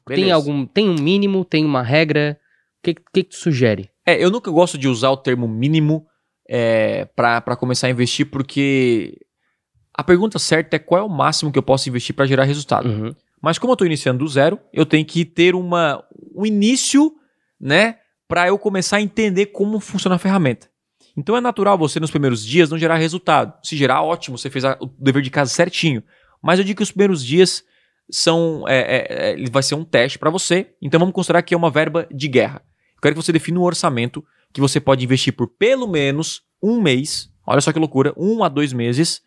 Tem Beleza. algum, tem um mínimo, tem uma regra? O que, que, que tu sugere? É, eu nunca gosto de usar o termo mínimo é, para começar a investir, porque a pergunta certa é qual é o máximo que eu posso investir para gerar resultado. Uhum. Mas como eu estou iniciando do zero, eu tenho que ter uma, um início, né, para eu começar a entender como funciona a ferramenta. Então é natural você nos primeiros dias não gerar resultado. Se gerar, ótimo, você fez a- o dever de casa certinho. Mas eu digo que os primeiros dias são, é, é, é, vai ser um teste para você. Então vamos considerar que é uma verba de guerra. Eu quero que você defina um orçamento que você pode investir por pelo menos um mês. Olha só que loucura, um a dois meses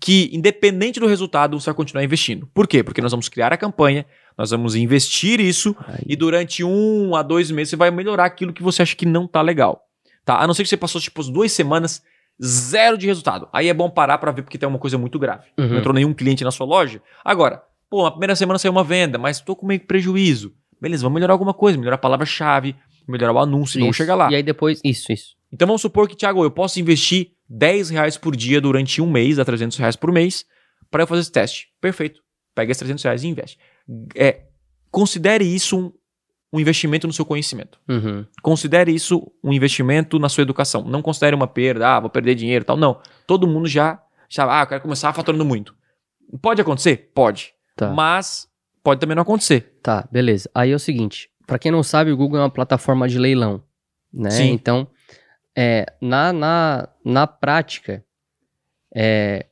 que, independente do resultado, você vai continuar investindo. Por quê? Porque nós vamos criar a campanha, nós vamos investir isso Aí. e durante um a dois meses você vai melhorar aquilo que você acha que não tá legal. Tá? A não ser que você passou, tipo, as duas semanas zero de resultado. Aí é bom parar pra ver porque tem uma coisa muito grave. Uhum. Não entrou nenhum cliente na sua loja. Agora, pô, na primeira semana saiu uma venda, mas tô com meio que prejuízo. Beleza, vamos melhorar alguma coisa, melhorar a palavra-chave, melhorar o anúncio, vamos chegar lá. E aí depois, isso, isso. Então vamos supor que, Thiago, eu posso investir 10 reais por dia durante um mês, dá 300 reais por mês, para eu fazer esse teste. Perfeito. Pega esses 300 reais e investe. É, considere isso um, um investimento no seu conhecimento. Uhum. Considere isso um investimento na sua educação. Não considere uma perda, ah, vou perder dinheiro e tal. Não. Todo mundo já, já, ah, eu quero começar faturando muito. Pode acontecer? Pode. Tá. Mas pode também não acontecer. Tá, beleza. Aí é o seguinte, pra quem não sabe, o Google é uma plataforma de leilão, né? Sim. Então, é, na, na, na prática, é,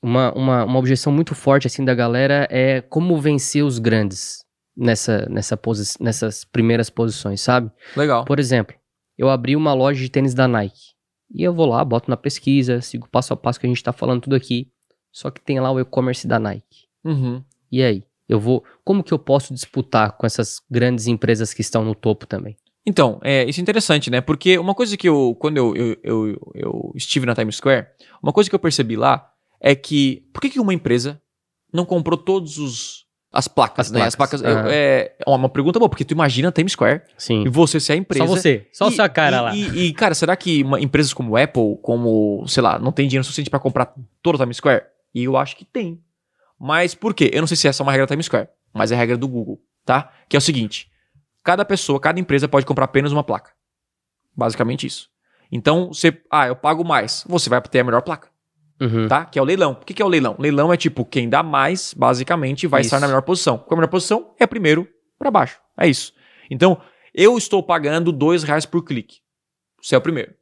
uma, uma, uma objeção muito forte assim da galera é como vencer os grandes nessa, nessa posi nessas primeiras posições, sabe? Legal. Por exemplo, eu abri uma loja de tênis da Nike. E eu vou lá, boto na pesquisa, sigo passo a passo que a gente tá falando tudo aqui. Só que tem lá o e-commerce da Nike. Uhum. E aí? Eu vou. Como que eu posso disputar com essas grandes empresas que estão no topo também? Então, é, isso é interessante, né? Porque uma coisa que eu, quando eu, eu, eu, eu estive na Times Square, uma coisa que eu percebi lá é que, por que, que uma empresa não comprou todos os as placas, As né? As placas, placas. eu- aham. é uma pergunta boa, porque tu imagina a Times Square Sim. e você ser a empresa. Só você. Só E- sua cara e- lá. E, e, cara, será que uma- empresas como Apple, como, sei lá, não tem dinheiro suficiente pra comprar toda a Times Square? E eu acho que tem. Mas por quê? Eu não sei se essa é uma regra da Times Square, mas é a regra do Google, tá? Que é o seguinte: cada pessoa, cada empresa pode comprar apenas uma placa. Basicamente isso. Então, você, ah, eu pago mais, você vai ter a melhor placa, Uhum. tá? Que é o leilão. O que é o leilão? Leilão é tipo, quem dá mais, basicamente, vai Isso. estar na melhor posição. Qual é a melhor posição? É primeiro pra baixo. É isso. Então, eu estou pagando dois reais por clique. Você é o primeiro.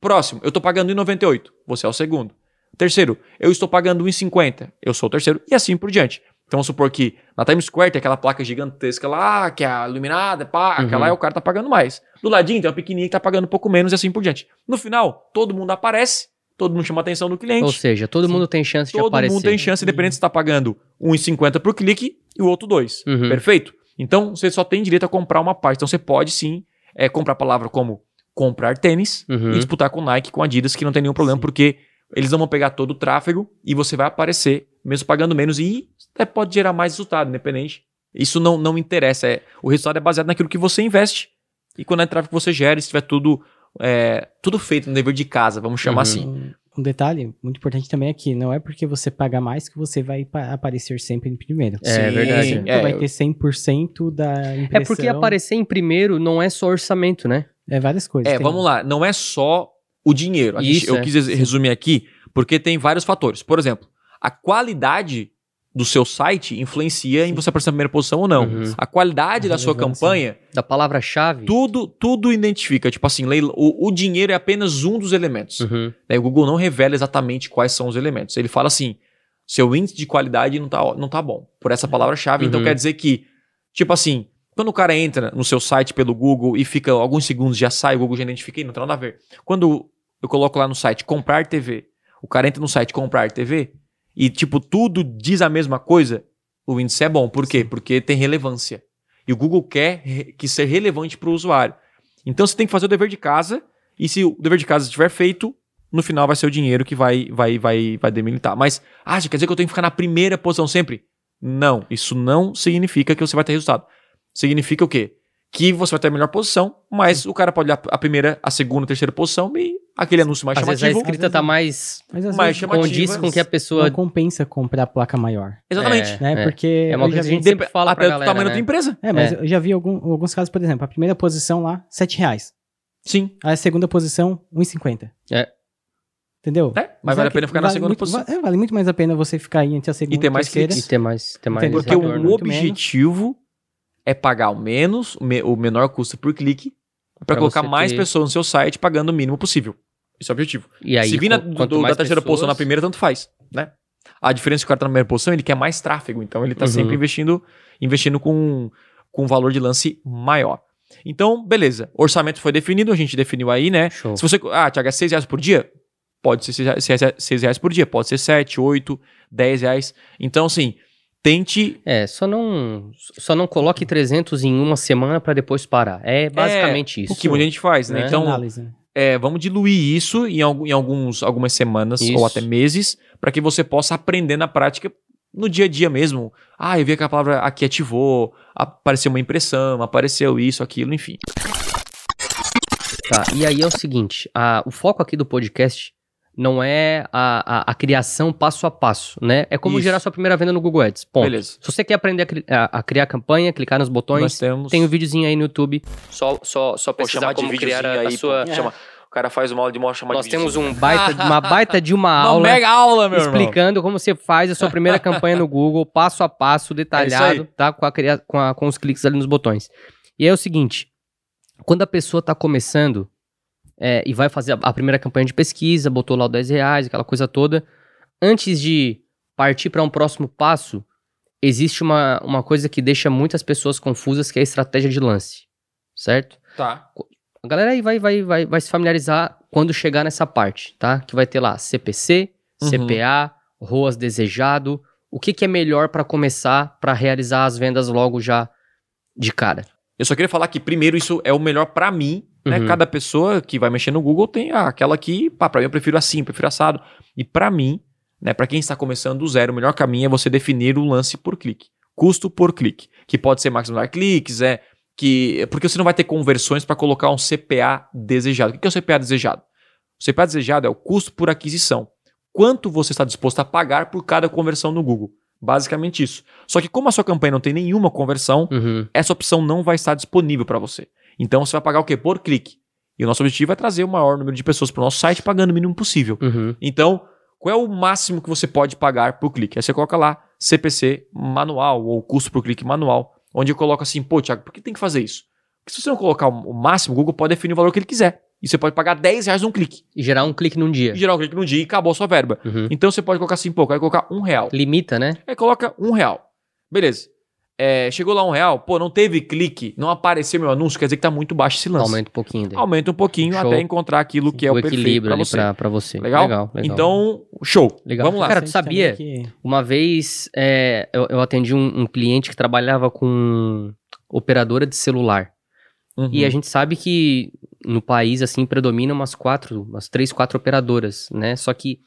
Próximo, eu estou pagando 1,98. Você é o segundo. Terceiro, eu estou pagando 1,50. Eu sou o terceiro. E assim por diante. Então, vamos supor que na Times Square tem aquela placa gigantesca lá, que é iluminada, pá, Uhum. aquela aí o cara tá pagando mais. Do ladinho tem uma pequenininha que tá pagando um pouco menos e assim por diante. No final, todo mundo aparece, todo mundo chama a atenção do cliente. Ou seja, todo mundo tem chance de Todo aparecer. mundo tem chance, independente se está pagando 1,50 por clique e o outro 2. Uhum. Perfeito? Então, você só tem direito a comprar uma parte. Então, você pode sim é, comprar a palavra como comprar tênis Uhum. e disputar com Nike, com Adidas, que não tem nenhum problema, Sim. porque eles não vão pegar todo o tráfego e você vai aparecer, mesmo pagando menos, e até pode gerar mais resultado, independente. Isso não, não interessa. É, o resultado é baseado naquilo que você investe. E quando é tráfego que você gera, se tiver tudo, é, tudo feito no dever de casa, vamos chamar Uhum. assim. Um, detalhe muito importante também é que não é porque você paga mais que você vai pa- aparecer sempre em primeiro. É Sim, verdade. Nunca é, vai ter 100% da impressão. É porque aparecer em primeiro não é só orçamento, né? É várias coisas. É, Tem- vamos lá. Não é só o dinheiro. Gente- Isso, eu é. quis res- resumir aqui porque tem vários fatores. Por exemplo, a qualidade do seu site influencia em você aparecer na primeira posição ou não. Uhum. A qualidade A da sua campanha, Da palavra-chave. tudo, tudo identifica. Tipo assim, o, o dinheiro é apenas um dos elementos. Uhum. Né, O Google não revela exatamente quais são os elementos. Ele fala assim: seu índice de qualidade não tá, não tá bom. Por essa palavra-chave. Então Uhum. quer dizer que, tipo assim, quando o cara entra no seu site pelo Google e fica alguns segundos, já sai, o Google já identifica, "Ih, não tem nada a ver. Quando eu coloco lá no site comprar TV, o cara entra no site comprar TV e, tipo, tudo diz a mesma coisa, o índice é bom. Por quê? Porque tem relevância. E o Google quer que ser relevante para o usuário. Então você tem que fazer o dever de casa e se o dever de casa estiver feito, no final vai ser o dinheiro que vai vai vai vai demilitar. Mas, ah, quer dizer que eu tenho que ficar na primeira posição sempre? Não, isso não significa que você vai ter resultado. Significa o quê? Que você vai ter a melhor posição, mas o cara pode olhar a primeira, a segunda, a terceira posição e aquele anúncio mais Às vezes a chamativo. escrita tá mais Mas mais vezes chamativa, condiz com que a pessoa. não compensa comprar a placa maior. Exatamente. Né? É. Porque É uma coisa que a gente sempre fala Até pra galera, tamanho da né? tua empresa. É, mas É. eu já vi algum- alguns casos, por exemplo, a primeira posição lá, 7 reais. Sim. A segunda posição, 1,50. É. Entendeu? É, mas vale a que pena ficar na vale segunda muito- posição. va- é, vale muito mais a pena você ficar aí entre a segunda E ter mais terceira. E ter mais, ter mais? Porque retorno. o objetivo é pagar o menos, o me- o menor custo por clique, para Pra colocar mais ter- pessoas no seu site pagando o mínimo possível. Esse é o objetivo. E aí, Se vir na, do- da terceira pessoas- posição na primeira, tanto faz, né? A diferença é que o cara tá na primeira posição, ele quer mais tráfego, então ele tá Uhum. sempre investindo, investindo com, com um valor de lance maior. Então, beleza. Orçamento foi definido, a gente definiu aí, né? Show. Se você. Ah, Thiago, é 6 reais por dia? Pode ser 6 reais por dia, pode ser 7, 8, 10 reais. Então, assim, tente. É, só não, só não coloque 300 em uma semana pra depois parar. É basicamente O isso. que muita gente faz, né? Né? Então, Análise, né? É, vamos diluir isso em, em alguns, algumas semanas Isso. ou até meses, para que você possa aprender na prática no dia a dia mesmo. Ah, eu vi que a palavra aqui ativou, apareceu uma impressão, apareceu isso, aquilo, enfim. Tá, e aí é o seguinte, a- o foco aqui do podcast não é a, a, a criação passo a passo, né? É como Isso. gerar sua primeira venda no Google Ads, ponto. Beleza. Se você quer aprender a, cri- a- a criar campanha, clicar nos botões, Nós temos. tem um videozinho aí no YouTube, só, só, só Pô, pesquisar chamar de como criar a, a aí, sua... pô, chama- O cara faz uma aula de modo chamar Nós de temos um baita, uma baita de uma [LAUGHS] Uma aula mega aula, meu irmão. explicando como você faz a sua primeira campanha no Google, passo a passo, detalhado, aí. tá? Com, a, com, a- com os cliques ali nos botões. E é o seguinte, quando a pessoa tá começando é, e vai fazer a, a primeira campanha de pesquisa, botou lá os 10 reais, aquela coisa toda, antes de partir para um próximo passo, existe uma, uma coisa que deixa muitas pessoas confusas, que é a estratégia de lance, certo? Tá. A galera aí vai, vai, vai, vai se familiarizar quando chegar nessa parte, tá? Que vai ter lá CPC, Uhum. CPA, ROAS desejado. O que, que é melhor para começar para realizar as vendas logo já de cara? Eu só queria falar que, primeiro, isso é o melhor pra mim, né? Uhum. Cada pessoa que vai mexer no Google tem ah, aquela que, pá, pra mim eu prefiro assim, eu prefiro assado. E pra mim, né, para quem está começando do zero, o melhor caminho é você definir o lance por clique. Custo por clique, que pode ser maximizar cliques, é que porque você não vai ter conversões para colocar um CPA desejado. O que é o CPA desejado? O CPA desejado é o custo por aquisição. Quanto você está disposto a pagar por cada conversão no Google? Basicamente isso. Só que como a sua campanha não tem nenhuma conversão, Uhum. essa opção não vai estar disponível para você. Então você vai pagar o quê? Por clique. E o nosso objetivo é trazer o maior número de pessoas para o nosso site pagando o mínimo possível. Uhum. Então, qual é o máximo que você pode pagar por clique? Aí você coloca lá CPC manual ou custo por clique manual, onde eu coloco assim, pô, Thiago, por que tem que fazer isso? Porque se você não colocar o máximo, o Google pode definir o valor que ele quiser. E você pode pagar 10 reais num clique. E gerar um clique num dia. E gerar um clique num dia e acabou a sua verba. Uhum. Então você pode colocar assim, pô, eu quero colocar um real. Limita, né? Aí coloca um real. Beleza. É, chegou lá um real, pô, não teve clique, não apareceu meu anúncio, quer dizer que tá muito baixo esse lance. Aumenta um pouquinho daí. Aumenta um pouquinho Show. até encontrar aquilo que é o, o perfeito equilíbrio pra ali você. pra, pra você. Legal? Legal, legal. Então, show. Legal. Vamos lá. Cara, tu sabia? que- Uma vez é, eu, eu atendi um, um cliente que trabalhava com operadora de celular. Uhum. E a gente sabe que no país, assim, predomina umas quatro, umas três, quatro operadoras, né? Só que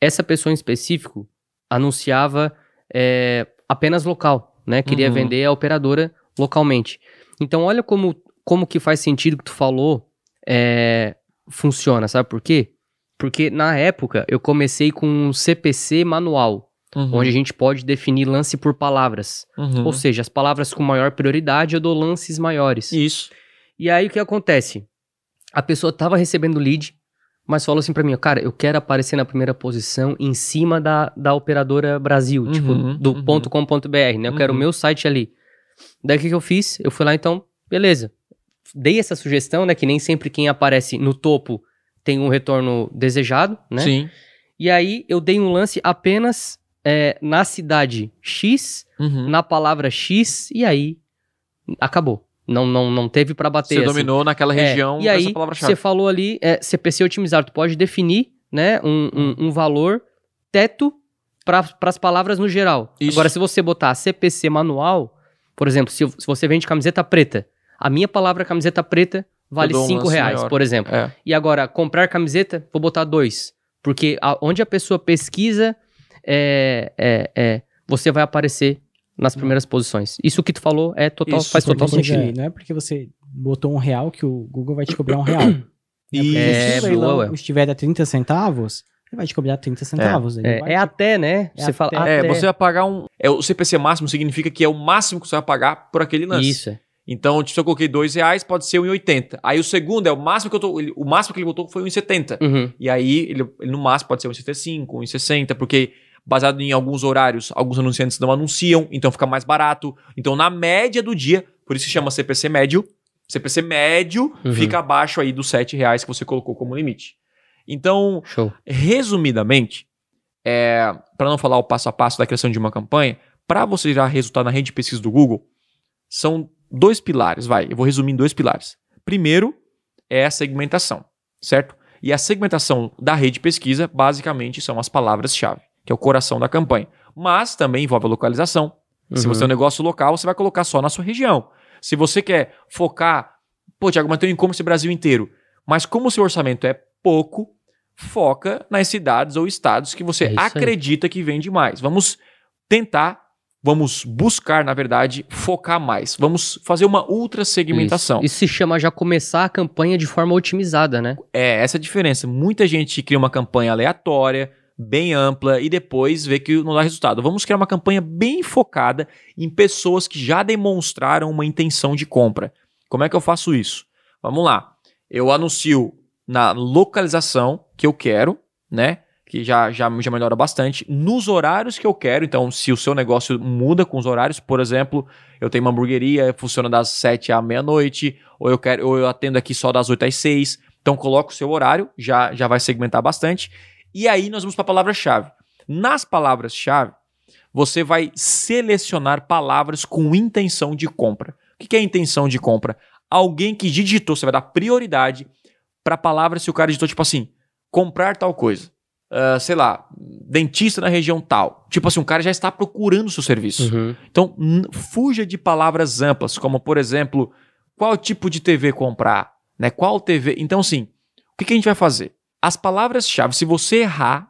essa pessoa em específico anunciava é, apenas local, né? Queria Uhum. vender a operadora localmente. Então, olha como, como que faz sentido que tu falou é, funciona, sabe por quê? Porque na época eu comecei com um CPC manual, Uhum. onde a gente pode definir lance por palavras. Uhum. Ou seja, as palavras com maior prioridade eu dou lances maiores. Isso. E aí o que acontece? A pessoa tava recebendo lead, mas falou assim pra mim, cara, eu quero aparecer na primeira posição em cima da, da operadora Brasil, Uhum, tipo, do uhum. .com.br, né? Eu quero o Uhum. meu site ali. Daí o que, que eu fiz? Eu fui lá, então, beleza. Dei essa sugestão, né? Que nem sempre quem aparece no topo tem um retorno desejado, né? Sim. E aí eu dei um lance apenas é, na cidade X, Uhum. na palavra X, e aí acabou. Não, não, não teve pra bater. Você assim. dominou naquela É, região e aí, você falou ali, é, CPC otimizado, tu pode definir né, um, um, um valor teto para as palavras no geral. Isso. Agora, se você botar CPC manual, por exemplo, se, se você vende camiseta preta, a minha palavra camiseta preta vale dou um 5 lance reais, maior. por exemplo. É. E agora, comprar camiseta, vou botar dois. Porque a- onde a pessoa pesquisa, é, é, é, você vai aparecer nas primeiras posições. Isso que tu falou é total, Isso, faz total sentido. Não é porque você botou um real que o Google vai te cobrar um real. Isso. [COUGHS] É, se o estiver a 30 centavos, ele vai te cobrar 30 centavos. É, é te- até, né? É você fala até. É, até. você vai pagar um. É, o CPC máximo significa que é o máximo que você vai pagar por aquele lance. Isso. é. Então, se eu coloquei dois reais, pode ser 1,80. Aí o segundo é o máximo que eu tô. ele- o máximo que ele botou foi 1,70. Uhum. E aí, ele, ele no máximo pode ser 1,75, 1,60, porque baseado em alguns horários, alguns anunciantes não anunciam, então fica mais barato. Então, na média do dia, por isso se chama CPC médio, CPC médio Uhum. fica abaixo aí dos 7 reais que você colocou como limite. Então, Show. resumidamente, é, para não falar o passo a passo da criação de uma campanha, para você gerar resultado na rede de pesquisa do Google, são dois pilares, vai, eu vou resumir em dois pilares. Primeiro é a segmentação, certo? E a segmentação da rede de pesquisa, basicamente, são as palavras-chave, que é o coração da campanha. Mas também envolve a localização. Se Uhum. você é um negócio local, você vai colocar só na sua região. Se você quer focar, pô, Tiago, mas tem um e-commerce Brasil inteiro. Mas como o seu orçamento é pouco, foca nas cidades ou estados que você É isso aí. acredita que vende mais. Vamos tentar, vamos buscar, na verdade, focar mais. Vamos fazer uma ultra segmentação. Isso. Isso se chama já começar a campanha de forma otimizada, né? É essa a diferença. Muita gente cria uma campanha aleatória, bem ampla, e depois vê que não dá resultado. Vamos criar uma campanha bem focada em pessoas que já demonstraram uma intenção de compra. Como é que eu faço isso? Vamos lá. Eu anuncio na localização que eu quero, né? Que já, já, já melhora bastante. Nos horários que eu quero. Então, se o seu negócio muda com os horários, por exemplo, eu tenho uma hamburgueria, funciona das 7 à meia-noite, ou eu quero, ou eu atendo aqui só das 8 às 6. Então, coloca o seu horário, já, já vai segmentar bastante. E aí nós vamos para a palavra-chave. Nas palavras-chave, você vai selecionar palavras com intenção de compra. O que é intenção de compra? Alguém que digitou, você vai dar prioridade para palavras se o cara digitou tipo assim, comprar tal coisa. Ah, sei lá, dentista na região tal. Tipo assim, o cara já está procurando o seu serviço. Uhum. Então, fuja de palavras amplas, como por exemplo, qual tipo de TV comprar, né? Qual TV. Então, assim, o que, que a gente vai fazer? As palavras-chave, se você errar,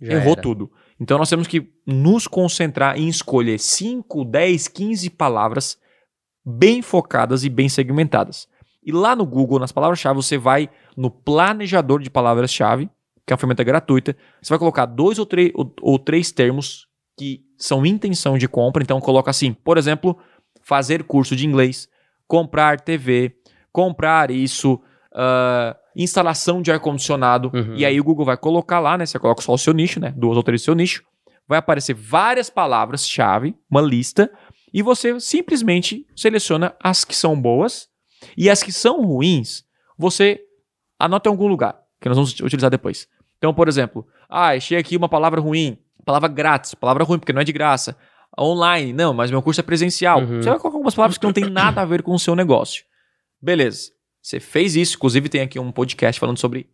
Já errou era. tudo. Então nós temos que nos concentrar em escolher 5, 10, 15 palavras bem focadas e bem segmentadas. E lá no Google, nas palavras-chave, você vai no planejador de palavras-chave, que é uma ferramenta gratuita. Você vai colocar dois ou, três- ou- ou três termos que são intenção de compra. Então coloca assim, por exemplo, fazer curso de inglês, comprar TV, comprar isso, ah, instalação de ar-condicionado. Uhum. E aí o Google vai colocar lá, né? Você coloca só o seu nicho, né? Duas ou três do seu nicho. Vai aparecer várias palavras-chave, uma lista, e você simplesmente seleciona as que são boas e as que são ruins, você anota em algum lugar, que nós vamos utilizar depois. Então, por exemplo, ah, achei aqui uma palavra ruim, palavra grátis, palavra ruim porque não é de graça. Online, não, mas meu curso é presencial. Uhum. Você vai colocar algumas palavras que não tem nada a ver com o seu negócio. Beleza. Você fez isso, inclusive tem aqui um podcast falando sobre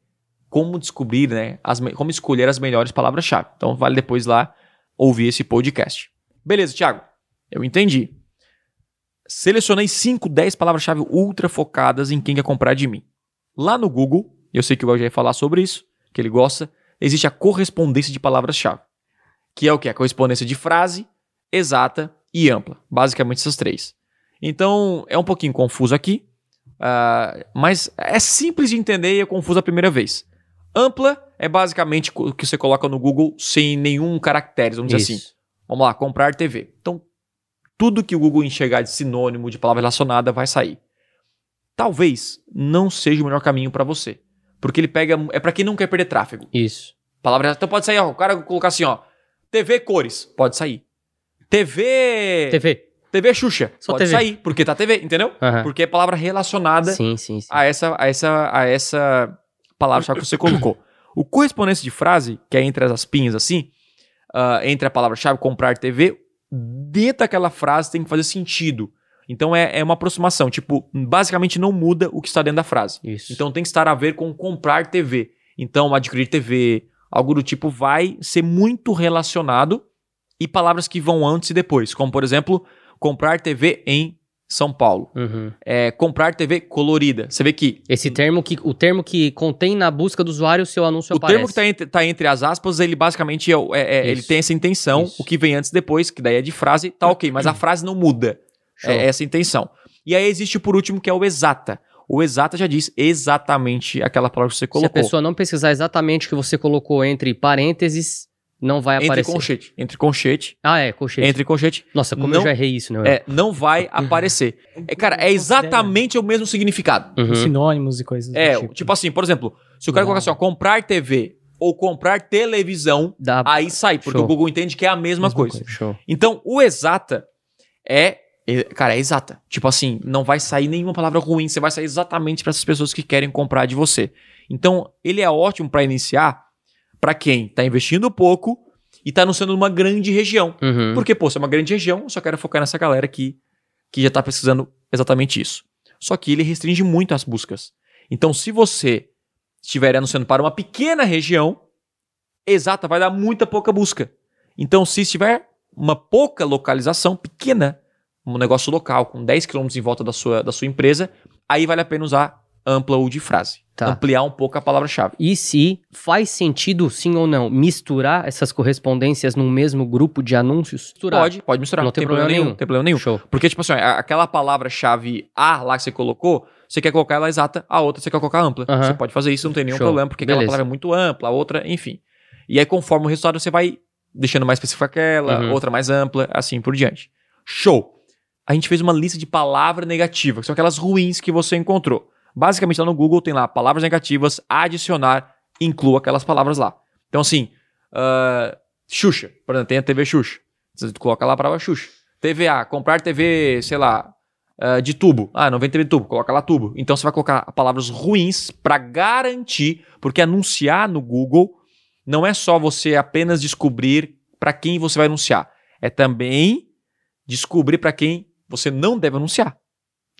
como descobrir, né, as, como escolher as melhores palavras-chave. Então vale depois lá ouvir esse podcast. Beleza, Thiago. Eu entendi. Selecionei 5, 10 palavras-chave ultra focadas em quem quer comprar de mim. Lá no Google, eu sei que o El já ia falar sobre isso, que ele gosta, existe a correspondência de palavras-chave. Que é o que? A correspondência de frase, exata e ampla. Basicamente essas três. Então, é um pouquinho confuso aqui, ah, mas é simples de entender e é confuso a primeira vez. Ampla é basicamente o que você coloca no Google sem nenhum caractere, vamos dizer assim. Isso. Vamos lá, comprar TV. Então, tudo que o Google enxergar de sinônimo, de palavra relacionada, vai sair. Talvez não seja o melhor caminho para você. Porque ele pega. É para quem não quer perder tráfego. Isso. Palavra. Então pode sair, ó. O cara colocar assim, ó. TV cores. Pode sair. TV. TV. TV Xuxa. Só pode TV. sair. Porque tá TV, entendeu? Aham. Porque é palavra relacionada Sim, sim, sim. a essa, a essa, a essa palavra que você colocou. O correspondência de frase, que é entre as aspinhas assim, ah, entre a palavra-chave comprar TV, dentro daquela frase tem que fazer sentido. Então é, é uma aproximação. Tipo, basicamente não muda o que está dentro da frase. Isso. Então tem que estar a ver com comprar TV. Então, adquirir TV, algo do tipo, vai ser muito relacionado e palavras que vão antes e depois. Como, por exemplo, comprar TV em São Paulo. Uhum. É, comprar TV colorida. Você vê que Esse termo que o termo que contém na busca do usuário o seu anúncio o aparece. termo que está entre, tá entre as aspas, ele basicamente é, o- é- é- ele tem essa intenção. Isso. O que vem antes e depois, que daí é de frase, tá ok. Mas a [CLEARS THROAT] frase não muda. Show. É essa intenção. E aí existe por último que é o exata. O exata já diz exatamente aquela palavra que você Se a colocou. pessoa não pesquisar exatamente o que você colocou entre parênteses, não vai entre aparecer. conchete. Entre conchete. Ah, é, colchete. Entre conchete. Nossa, como não- eu já errei isso, né? É, não vai aparecer. É, cara, é exatamente o mesmo significado. Uhum. Sinônimos e coisas É, do tipo assim, por exemplo, se o cara Não. colocar assim, ó, comprar TV ou comprar televisão, Dá... aí sai, porque Show. o Google entende que é a mesma, Mesma coisa. coisa. Show. Então, o exata é, é- Cara, é exata. Tipo assim, não vai sair nenhuma palavra ruim, você vai sair exatamente para essas pessoas que querem comprar de você. Então, ele é ótimo para iniciar para quem tá investindo pouco e tá anunciando numa grande região. Uhum. Porque, pô, se é uma grande região, eu só quero focar nessa galera aqui que já tá pesquisando exatamente isso. Só que ele restringe muito as buscas. Então, se você estiver anunciando para uma pequena região, exata, vai dar muita pouca busca. Então, se estiver uma pouca localização pequena, um negócio local, com 10 km em volta da sua, da sua empresa, aí vale a pena usar ampla ou de frase. Tá. Ampliar um pouco a palavra-chave. E se faz sentido, sim ou não, misturar essas correspondências num mesmo grupo de anúncios? Misturar. Pode, pode misturar. Não tem problema nenhum. Não tem problema nenhum. Show. Porque, tipo assim, a- aquela palavra-chave A lá que você colocou, você quer colocar ela exata, a outra você quer colocar ampla. Você pode fazer isso, não tem nenhum Show. problema, porque aquela Beleza. palavra é muito ampla, a outra, enfim. E aí, conforme o resultado, você vai deixando mais específica aquela, Uhum. outra mais ampla, assim por diante. Show! A gente fez uma lista de palavras negativas, que são aquelas ruins que você encontrou. Basicamente, lá no Google tem lá palavras negativas, adicionar, inclua aquelas palavras lá. Então, assim, ah, Xuxa, por exemplo, tem a TV Xuxa. Você coloca lá a palavra Xuxa. TVA, comprar TV, sei lá, ah, de tubo. Ah, não vem TV de tubo, coloca lá tubo. Então você vai colocar palavras ruins para garantir, porque anunciar no Google não é só você apenas descobrir para quem você vai anunciar, é também descobrir para quem você não deve anunciar.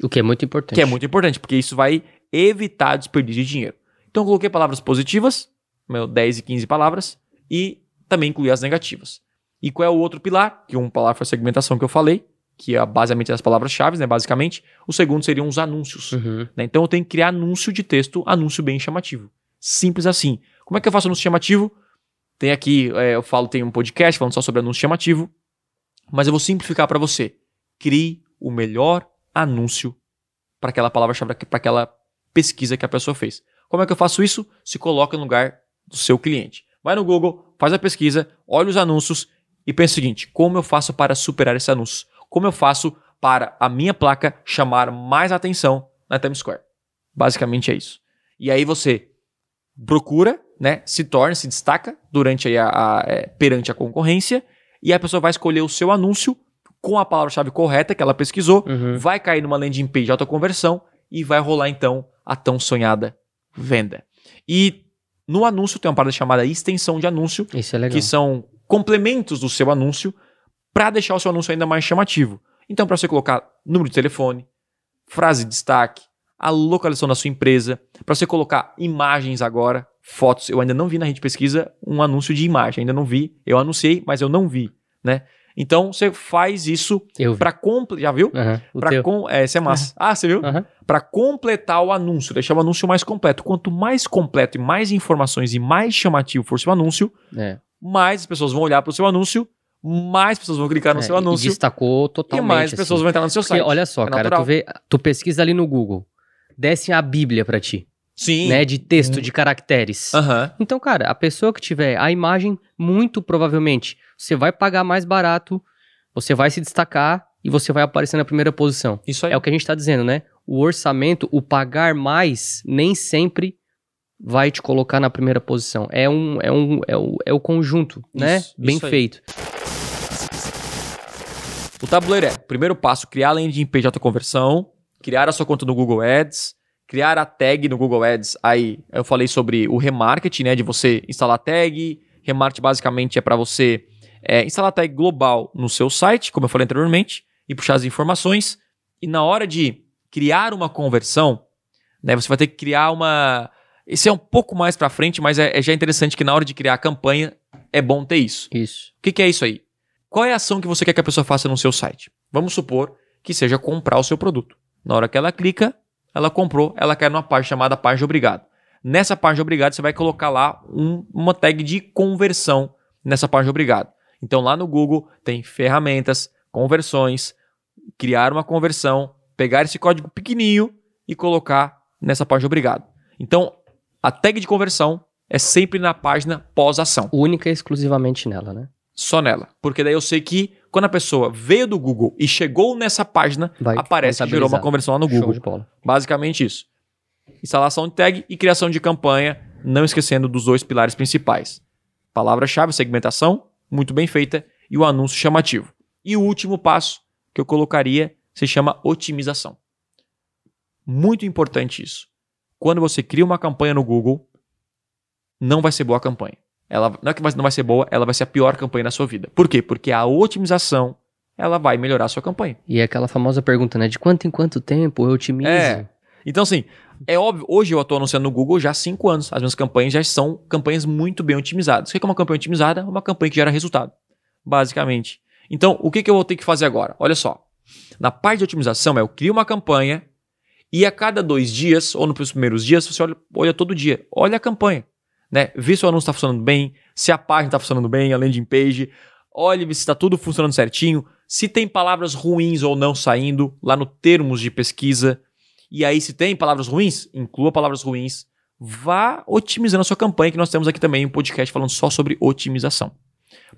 O que é muito importante. Que é muito importante, porque isso vai evitar desperdício de dinheiro. Então eu coloquei palavras positivas, meu, 10 e 15 palavras, e também incluí as negativas. E qual é o outro pilar? Que uma palavra foi a segmentação que eu falei, que é basicamente as palavras-chave, né, basicamente. O segundo seriam os anúncios. Uhum. né? Então eu tenho que criar anúncio de texto, anúncio bem chamativo. Simples assim. Como é que eu faço anúncio chamativo? Tem aqui, é, eu falo, tem um podcast falando só sobre anúncio chamativo, mas eu vou simplificar para você. Crie o melhor anúncio para aquela palavra-chave, para aquela pesquisa que a pessoa fez. Como é que eu faço isso? Se coloca no lugar do seu cliente. Vai no Google, faz a pesquisa, olha os anúncios e pensa o seguinte: como eu faço para superar esse anúncio? Como eu faço para a minha placa chamar mais atenção na Times Square? Basicamente é isso. E aí você procura, né, se torna, se destaca durante a, a- é, perante a concorrência e a pessoa vai escolher o seu anúncio com a palavra-chave correta que ela pesquisou, Uhum. vai cair numa landing page de autoconversão e vai rolar então a tão sonhada venda. E no anúncio tem uma parada chamada extensão de anúncio, Isso é legal. que são complementos do seu anúncio para deixar o seu anúncio ainda mais chamativo. Então, para você colocar número de telefone, frase de destaque, a localização da sua empresa, para você colocar imagens agora, fotos. Eu ainda não vi na rede pesquisa um anúncio de imagem, ainda não vi. Eu anunciei, mas eu não vi, né? Então, você faz isso para completar, já viu? Pra teu. com... é, esse é massa. Ah, você viu? Aham. Para completar o anúncio, deixar o anúncio mais completo. Quanto mais completo e mais informações e mais chamativo for seu anúncio, É. mais as pessoas vão olhar para o seu anúncio, mais pessoas vão clicar no É, seu e anúncio destacou e totalmente. mais pessoas assim. vão entrar no seu Porque, site. olha só, É cara, natural. tu, vê, tu pesquisa ali no Google, desce a Bíblia pra ti, Sim. né? De texto, de caracteres. Aham. Então, cara, a pessoa que tiver a imagem, muito provavelmente, você vai pagar mais barato, você vai se destacar e você vai aparecer na primeira posição. Isso aí. É o que a gente tá dizendo, né? O orçamento, o pagar mais, nem sempre vai te colocar na primeira posição. É um, é um, é o, é o conjunto, né? Isso, Bem isso aí. feito. O tabuleiro é, primeiro passo, criar a landing page de autoconversão, criar a sua conta no Google Ads, criar a tag no Google Ads. Aí eu falei sobre o remarketing, né? De você instalar tag. Remarketing basicamente é para você é, instalar tag global no seu site, como eu falei anteriormente, e puxar as informações. E na hora de criar uma conversão, né? Você vai ter que criar uma. Esse é um pouco mais para frente, mas é, é já interessante que na hora de criar a campanha é bom ter isso. Isso. O que, que é isso aí? Qual é a ação que você quer que a pessoa faça no seu site? Vamos supor que seja comprar o seu produto. Na hora que ela clica, ela comprou, ela quer numa página chamada página obrigado. Nessa página obrigado, você vai colocar lá um- uma tag de conversão nessa página obrigado. Então lá no Google tem ferramentas, conversões, criar uma conversão, pegar esse código pequenininho e colocar nessa página obrigado. Então a tag de conversão é sempre na página pós-ação Única e exclusivamente nela, né? só nela. Porque daí eu sei que quando a pessoa veio do Google e chegou nessa página, Vai aparece que gerou uma conversão lá no Show Google. de bola. Basicamente isso. Instalação de tag e criação de campanha, não esquecendo dos dois pilares principais. Palavra-chave, segmentação, muito bem feita, e o anúncio chamativo. E o último passo que eu colocaria se chama otimização. Muito importante isso. Quando você cria uma campanha no Google, não vai ser boa a campanha. Ela não é que não vai ser boa, ela vai ser a pior campanha da sua vida. Por quê? Porque a otimização ela vai melhorar a sua campanha. E é aquela famosa pergunta, né? De quanto em quanto tempo eu otimizo? É. Então, assim, é óbvio, hoje eu estou anunciando no Google já há cinco anos. As minhas campanhas já são campanhas muito bem otimizadas. O que é uma campanha otimizada? Uma campanha que gera resultado, basicamente. Então, o que, que eu vou ter que fazer agora? Olha só. Na parte de otimização, é eu crio uma campanha e a cada dois dias, ou nos primeiros dias, você olha, olha todo dia. Olha a campanha. Né? Vê se o anúncio está funcionando bem, se a página está funcionando bem, a landing page. Olhe se está tudo funcionando certinho. Se tem palavras ruins ou não saindo lá no termos de pesquisa. E aí, se tem palavras ruins, inclua palavras ruins. Vá otimizando a sua campanha, que nós temos aqui também um podcast falando só sobre otimização.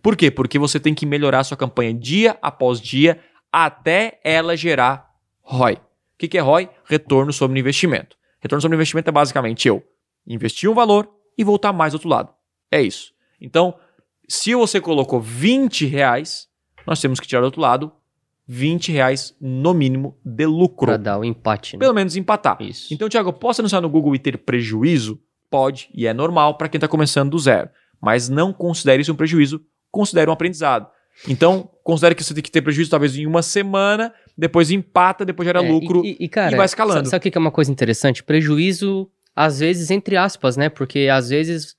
Por quê? Porque você tem que melhorar a sua campanha dia após dia até ela gerar ROI. O que que é ROI? Retorno sobre investimento. Retorno sobre investimento é basicamente eu investir um valor e voltar mais do outro lado. É isso. Então, se você colocou 20 reais, nós temos que tirar do outro lado 20 reais no mínimo de lucro. Pra dar o empate, né? Pelo menos empatar. Isso. Então, Thiago, posso anunciar no Google e ter prejuízo? Pode, e é normal para quem está começando do zero. Mas não considere isso um prejuízo, considere um aprendizado. Então, considere que você tem que ter prejuízo talvez em uma semana, depois empata, depois gera É, lucro. E, e, cara, e vai escalando. sa- Sabe o que que é uma coisa interessante? Prejuízo, às vezes, entre aspas, né? Porque às vezes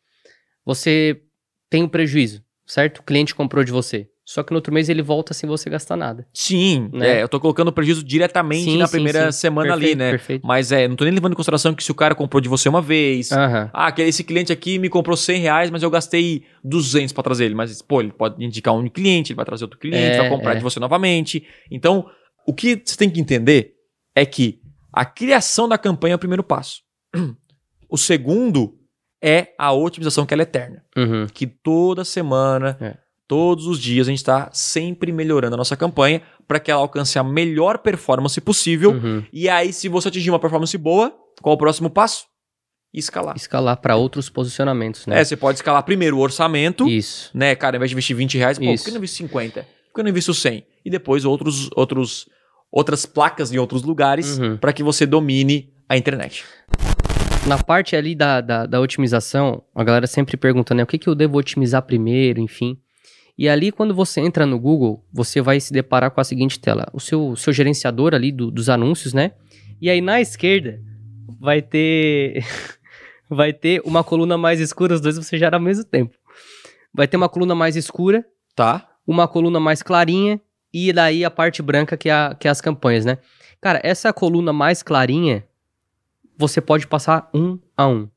você tem um prejuízo, certo? O cliente comprou de você. Só que no outro mês ele volta sem você gastar nada. Sim, Né? é, eu tô colocando prejuízo diretamente Sim, na sim, primeira sim. semana ali, Perfeito, né? perfeito. Mas é, não tô nem levando em consideração que se o cara comprou de você uma vez. Ah, aquele, esse cliente aqui me comprou 100 reais, mas eu gastei 200 para trazer ele. Mas, pô, ele pode indicar um cliente, ele vai trazer outro cliente, É, vai comprar é. de você novamente. Então, o que você tem que entender é que a criação da campanha é o primeiro passo. [CLEARS THROAT] O segundo é a otimização que ela é eterna. Uhum. Que toda semana, É. todos os dias, a gente está sempre melhorando a nossa campanha para que ela alcance a melhor performance possível. Uhum. E aí, se você atingir uma performance boa, qual o próximo passo? Escalar. Escalar para outros posicionamentos, né? É, você pode escalar primeiro o orçamento, Isso. né? Cara, ao invés de investir 20 reais, pô, por que eu não invisto 50? Por que eu não invisto 100? E depois outros, outros, outras placas em outros lugares Uhum. para que você domine a internet. Na parte ali da, da, da otimização, a galera sempre pergunta, né? O que, que eu devo otimizar primeiro, enfim. E ali, quando você entra no Google, você vai se deparar com a seguinte tela. O seu, seu gerenciador ali do- dos anúncios, né? E aí, na esquerda, vai ter... [LAUGHS] vai ter uma coluna mais escura, os dois você gera ao mesmo tempo. Vai ter uma coluna mais escura, Tá? uma coluna mais clarinha e daí a parte branca que é, a- que é as campanhas, né? Cara, essa coluna mais clarinha, você pode passar um a um.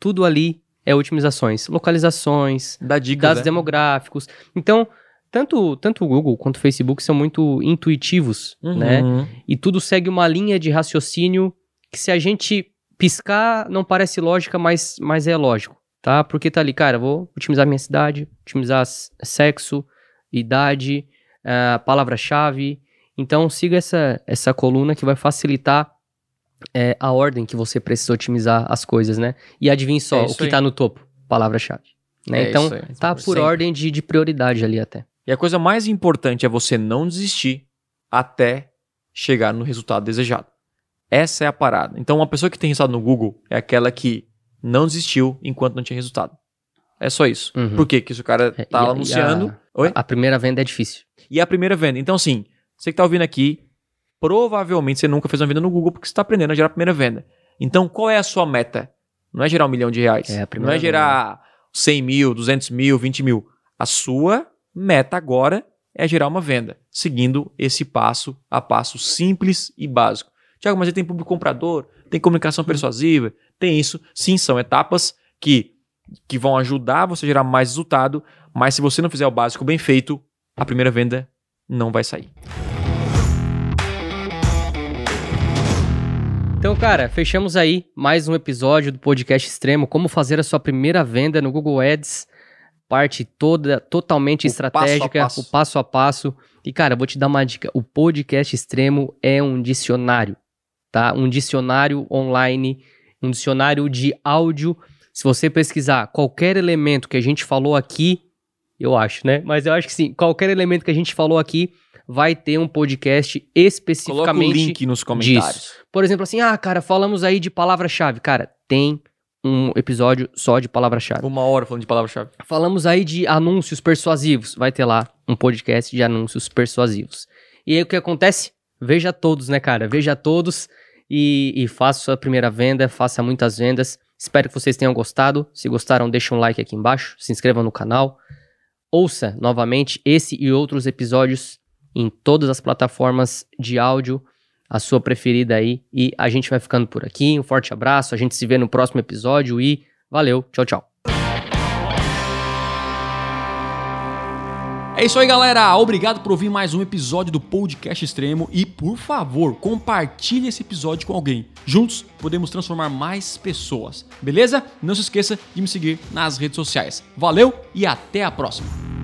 Tudo ali é otimizações, localizações, Dá dicas, dados né? demográficos. Então, tanto, tanto o Google quanto o Facebook são muito intuitivos, Uhum. né? E tudo segue uma linha de raciocínio que se a gente piscar, não parece lógica, mas, mas é lógico, tá? Porque tá ali, cara, vou otimizar minha cidade, otimizar sexo, idade, ah, palavra-chave. Então, siga essa, essa coluna que vai facilitar é, a ordem que você precisa otimizar as coisas, né? E adivinhe só, É o que aí. tá no topo? Palavra-chave. Né? É então, tá por ordem de, de prioridade ali até. E a coisa mais importante é você não desistir até chegar no resultado desejado. Essa é a parada. Então, uma pessoa que tem resultado no Google é aquela que não desistiu enquanto não tinha resultado. É só isso. Uhum. Por quê? Porque se o cara É, tá e a- anunciando. e a- Oi? A primeira venda é difícil. E a primeira venda. Então, assim, você que tá ouvindo aqui, provavelmente você nunca fez uma venda no Google porque você tá aprendendo a gerar a primeira venda. Então, qual é a sua meta? Não é gerar um milhão de reais. É, a não é gerar 100 mil, 200 mil, 20 mil. A sua meta agora é gerar uma venda, seguindo esse passo a passo simples e básico. Tiago, mas ele tem público comprador, tem comunicação persuasiva, tem isso. Sim, são etapas que, que vão ajudar você a gerar mais resultado, mas se você não fizer o básico bem feito, a primeira venda não vai sair. Então, cara, fechamos aí mais um episódio do podcast Extremo, como fazer a sua primeira venda no Google Ads, parte toda totalmente O estratégica, passo passo. o passo a passo. E cara, vou te dar uma dica, o podcast Extremo é um dicionário, tá? Um dicionário online, um dicionário de áudio. Se você pesquisar qualquer elemento que a gente falou aqui, eu acho, né? Mas eu acho que sim, qualquer elemento que a gente falou aqui vai ter um podcast Coloca o especificamente link nos comentários. por exemplo, assim, ah, cara, falamos aí de palavra-chave. Cara, tem um episódio só de palavra-chave. Uma hora falando de palavra-chave. Falamos aí de anúncios persuasivos. Vai ter lá um podcast de anúncios persuasivos. E aí o que acontece? Veja todos, né, cara? Veja todos e, e faça sua primeira venda, faça muitas vendas. Espero que vocês tenham gostado. Se gostaram, deixa um like aqui embaixo, se inscreva no canal. Ouça novamente esse e outros episódios em todas as plataformas de áudio, a sua preferida aí. E a gente vai ficando por aqui. Um forte abraço. A gente se vê no próximo episódio e valeu. Tchau, tchau. É isso aí, galera. Obrigado por ouvir mais um episódio do Podcast Extremo e, por favor, compartilhe esse episódio com alguém. Juntos podemos transformar mais pessoas. Beleza? Não se esqueça de me seguir nas redes sociais. Valeu e até a próxima.